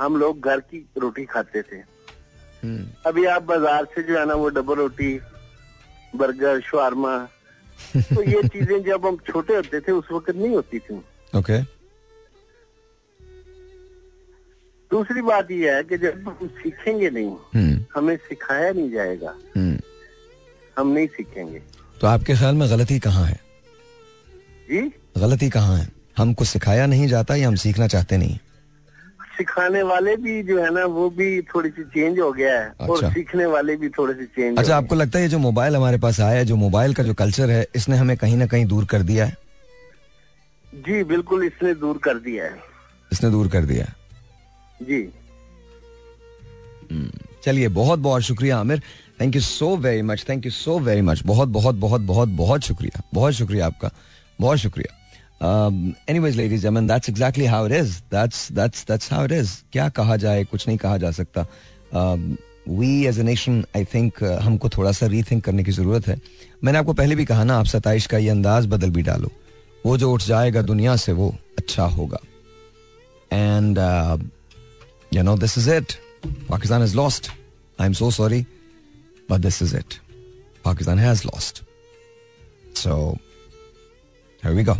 हम लोग घर की रोटी खाते थे। हम्म। अभी आप बाज़ार से जो है ना वो डबल रोटी बर्गर शवारमा (laughs) तो ये चीज़ें जब हम छोटे होते थे उस वक्त नहीं होती थी। ओके दूसरी बात यह है कि जब हम सीखेंगे नहीं हम्म। हमें सिखाया नहीं जाएगा। हम्म। हम नहीं सीखेंगे। तो आपके ख्याल में गलती कहाँ है? जी? गलती कहाँ है? हमको सिखाया नहीं जाता या हम सीखना चाहते नहीं? सिखाने वाले भी जो है ना वो भी थोड़ी सी चेंज हो गया है। अच्छा। और सीखने वाले भी थोड़े से चेंज अच्छा आपको लगता है ये जो मोबाइल हमारे पास आया है जो मोबाइल का जो कल्चर है इसने हमें कहीं ना कहीं दूर कर दिया है? जी बिल्कुल इसने दूर कर दिया है। इसने दूर कर दिया है। जी। चलिए बहुत बहुत शुक्रिया Aamir. Thank you so very much thank you so very much बहुत बहुत बहुत बहुत बहुत शुक्रिया बहुत शुक्रिया आपका, बहुत शुक्रिया। Anyways ladies I mean that's exactly how it is that's that's that's how it is क्या कहा जाए, कुछ नहीं कहा जा सकता। We as a nation I think हमको थोड़ा सा रीथिंक करने की ज़रूरत है। मैंने आपको पहले भी कहा ना, आप सताइश का ये अंदाज बदल भी डालो। वो जो उठ जाएगा दुनिया से, वो अच्छा होगा। And you know, this is it. Pakistan has lost. I'm so sorry, but this is it. Pakistan has lost. So, Here we go.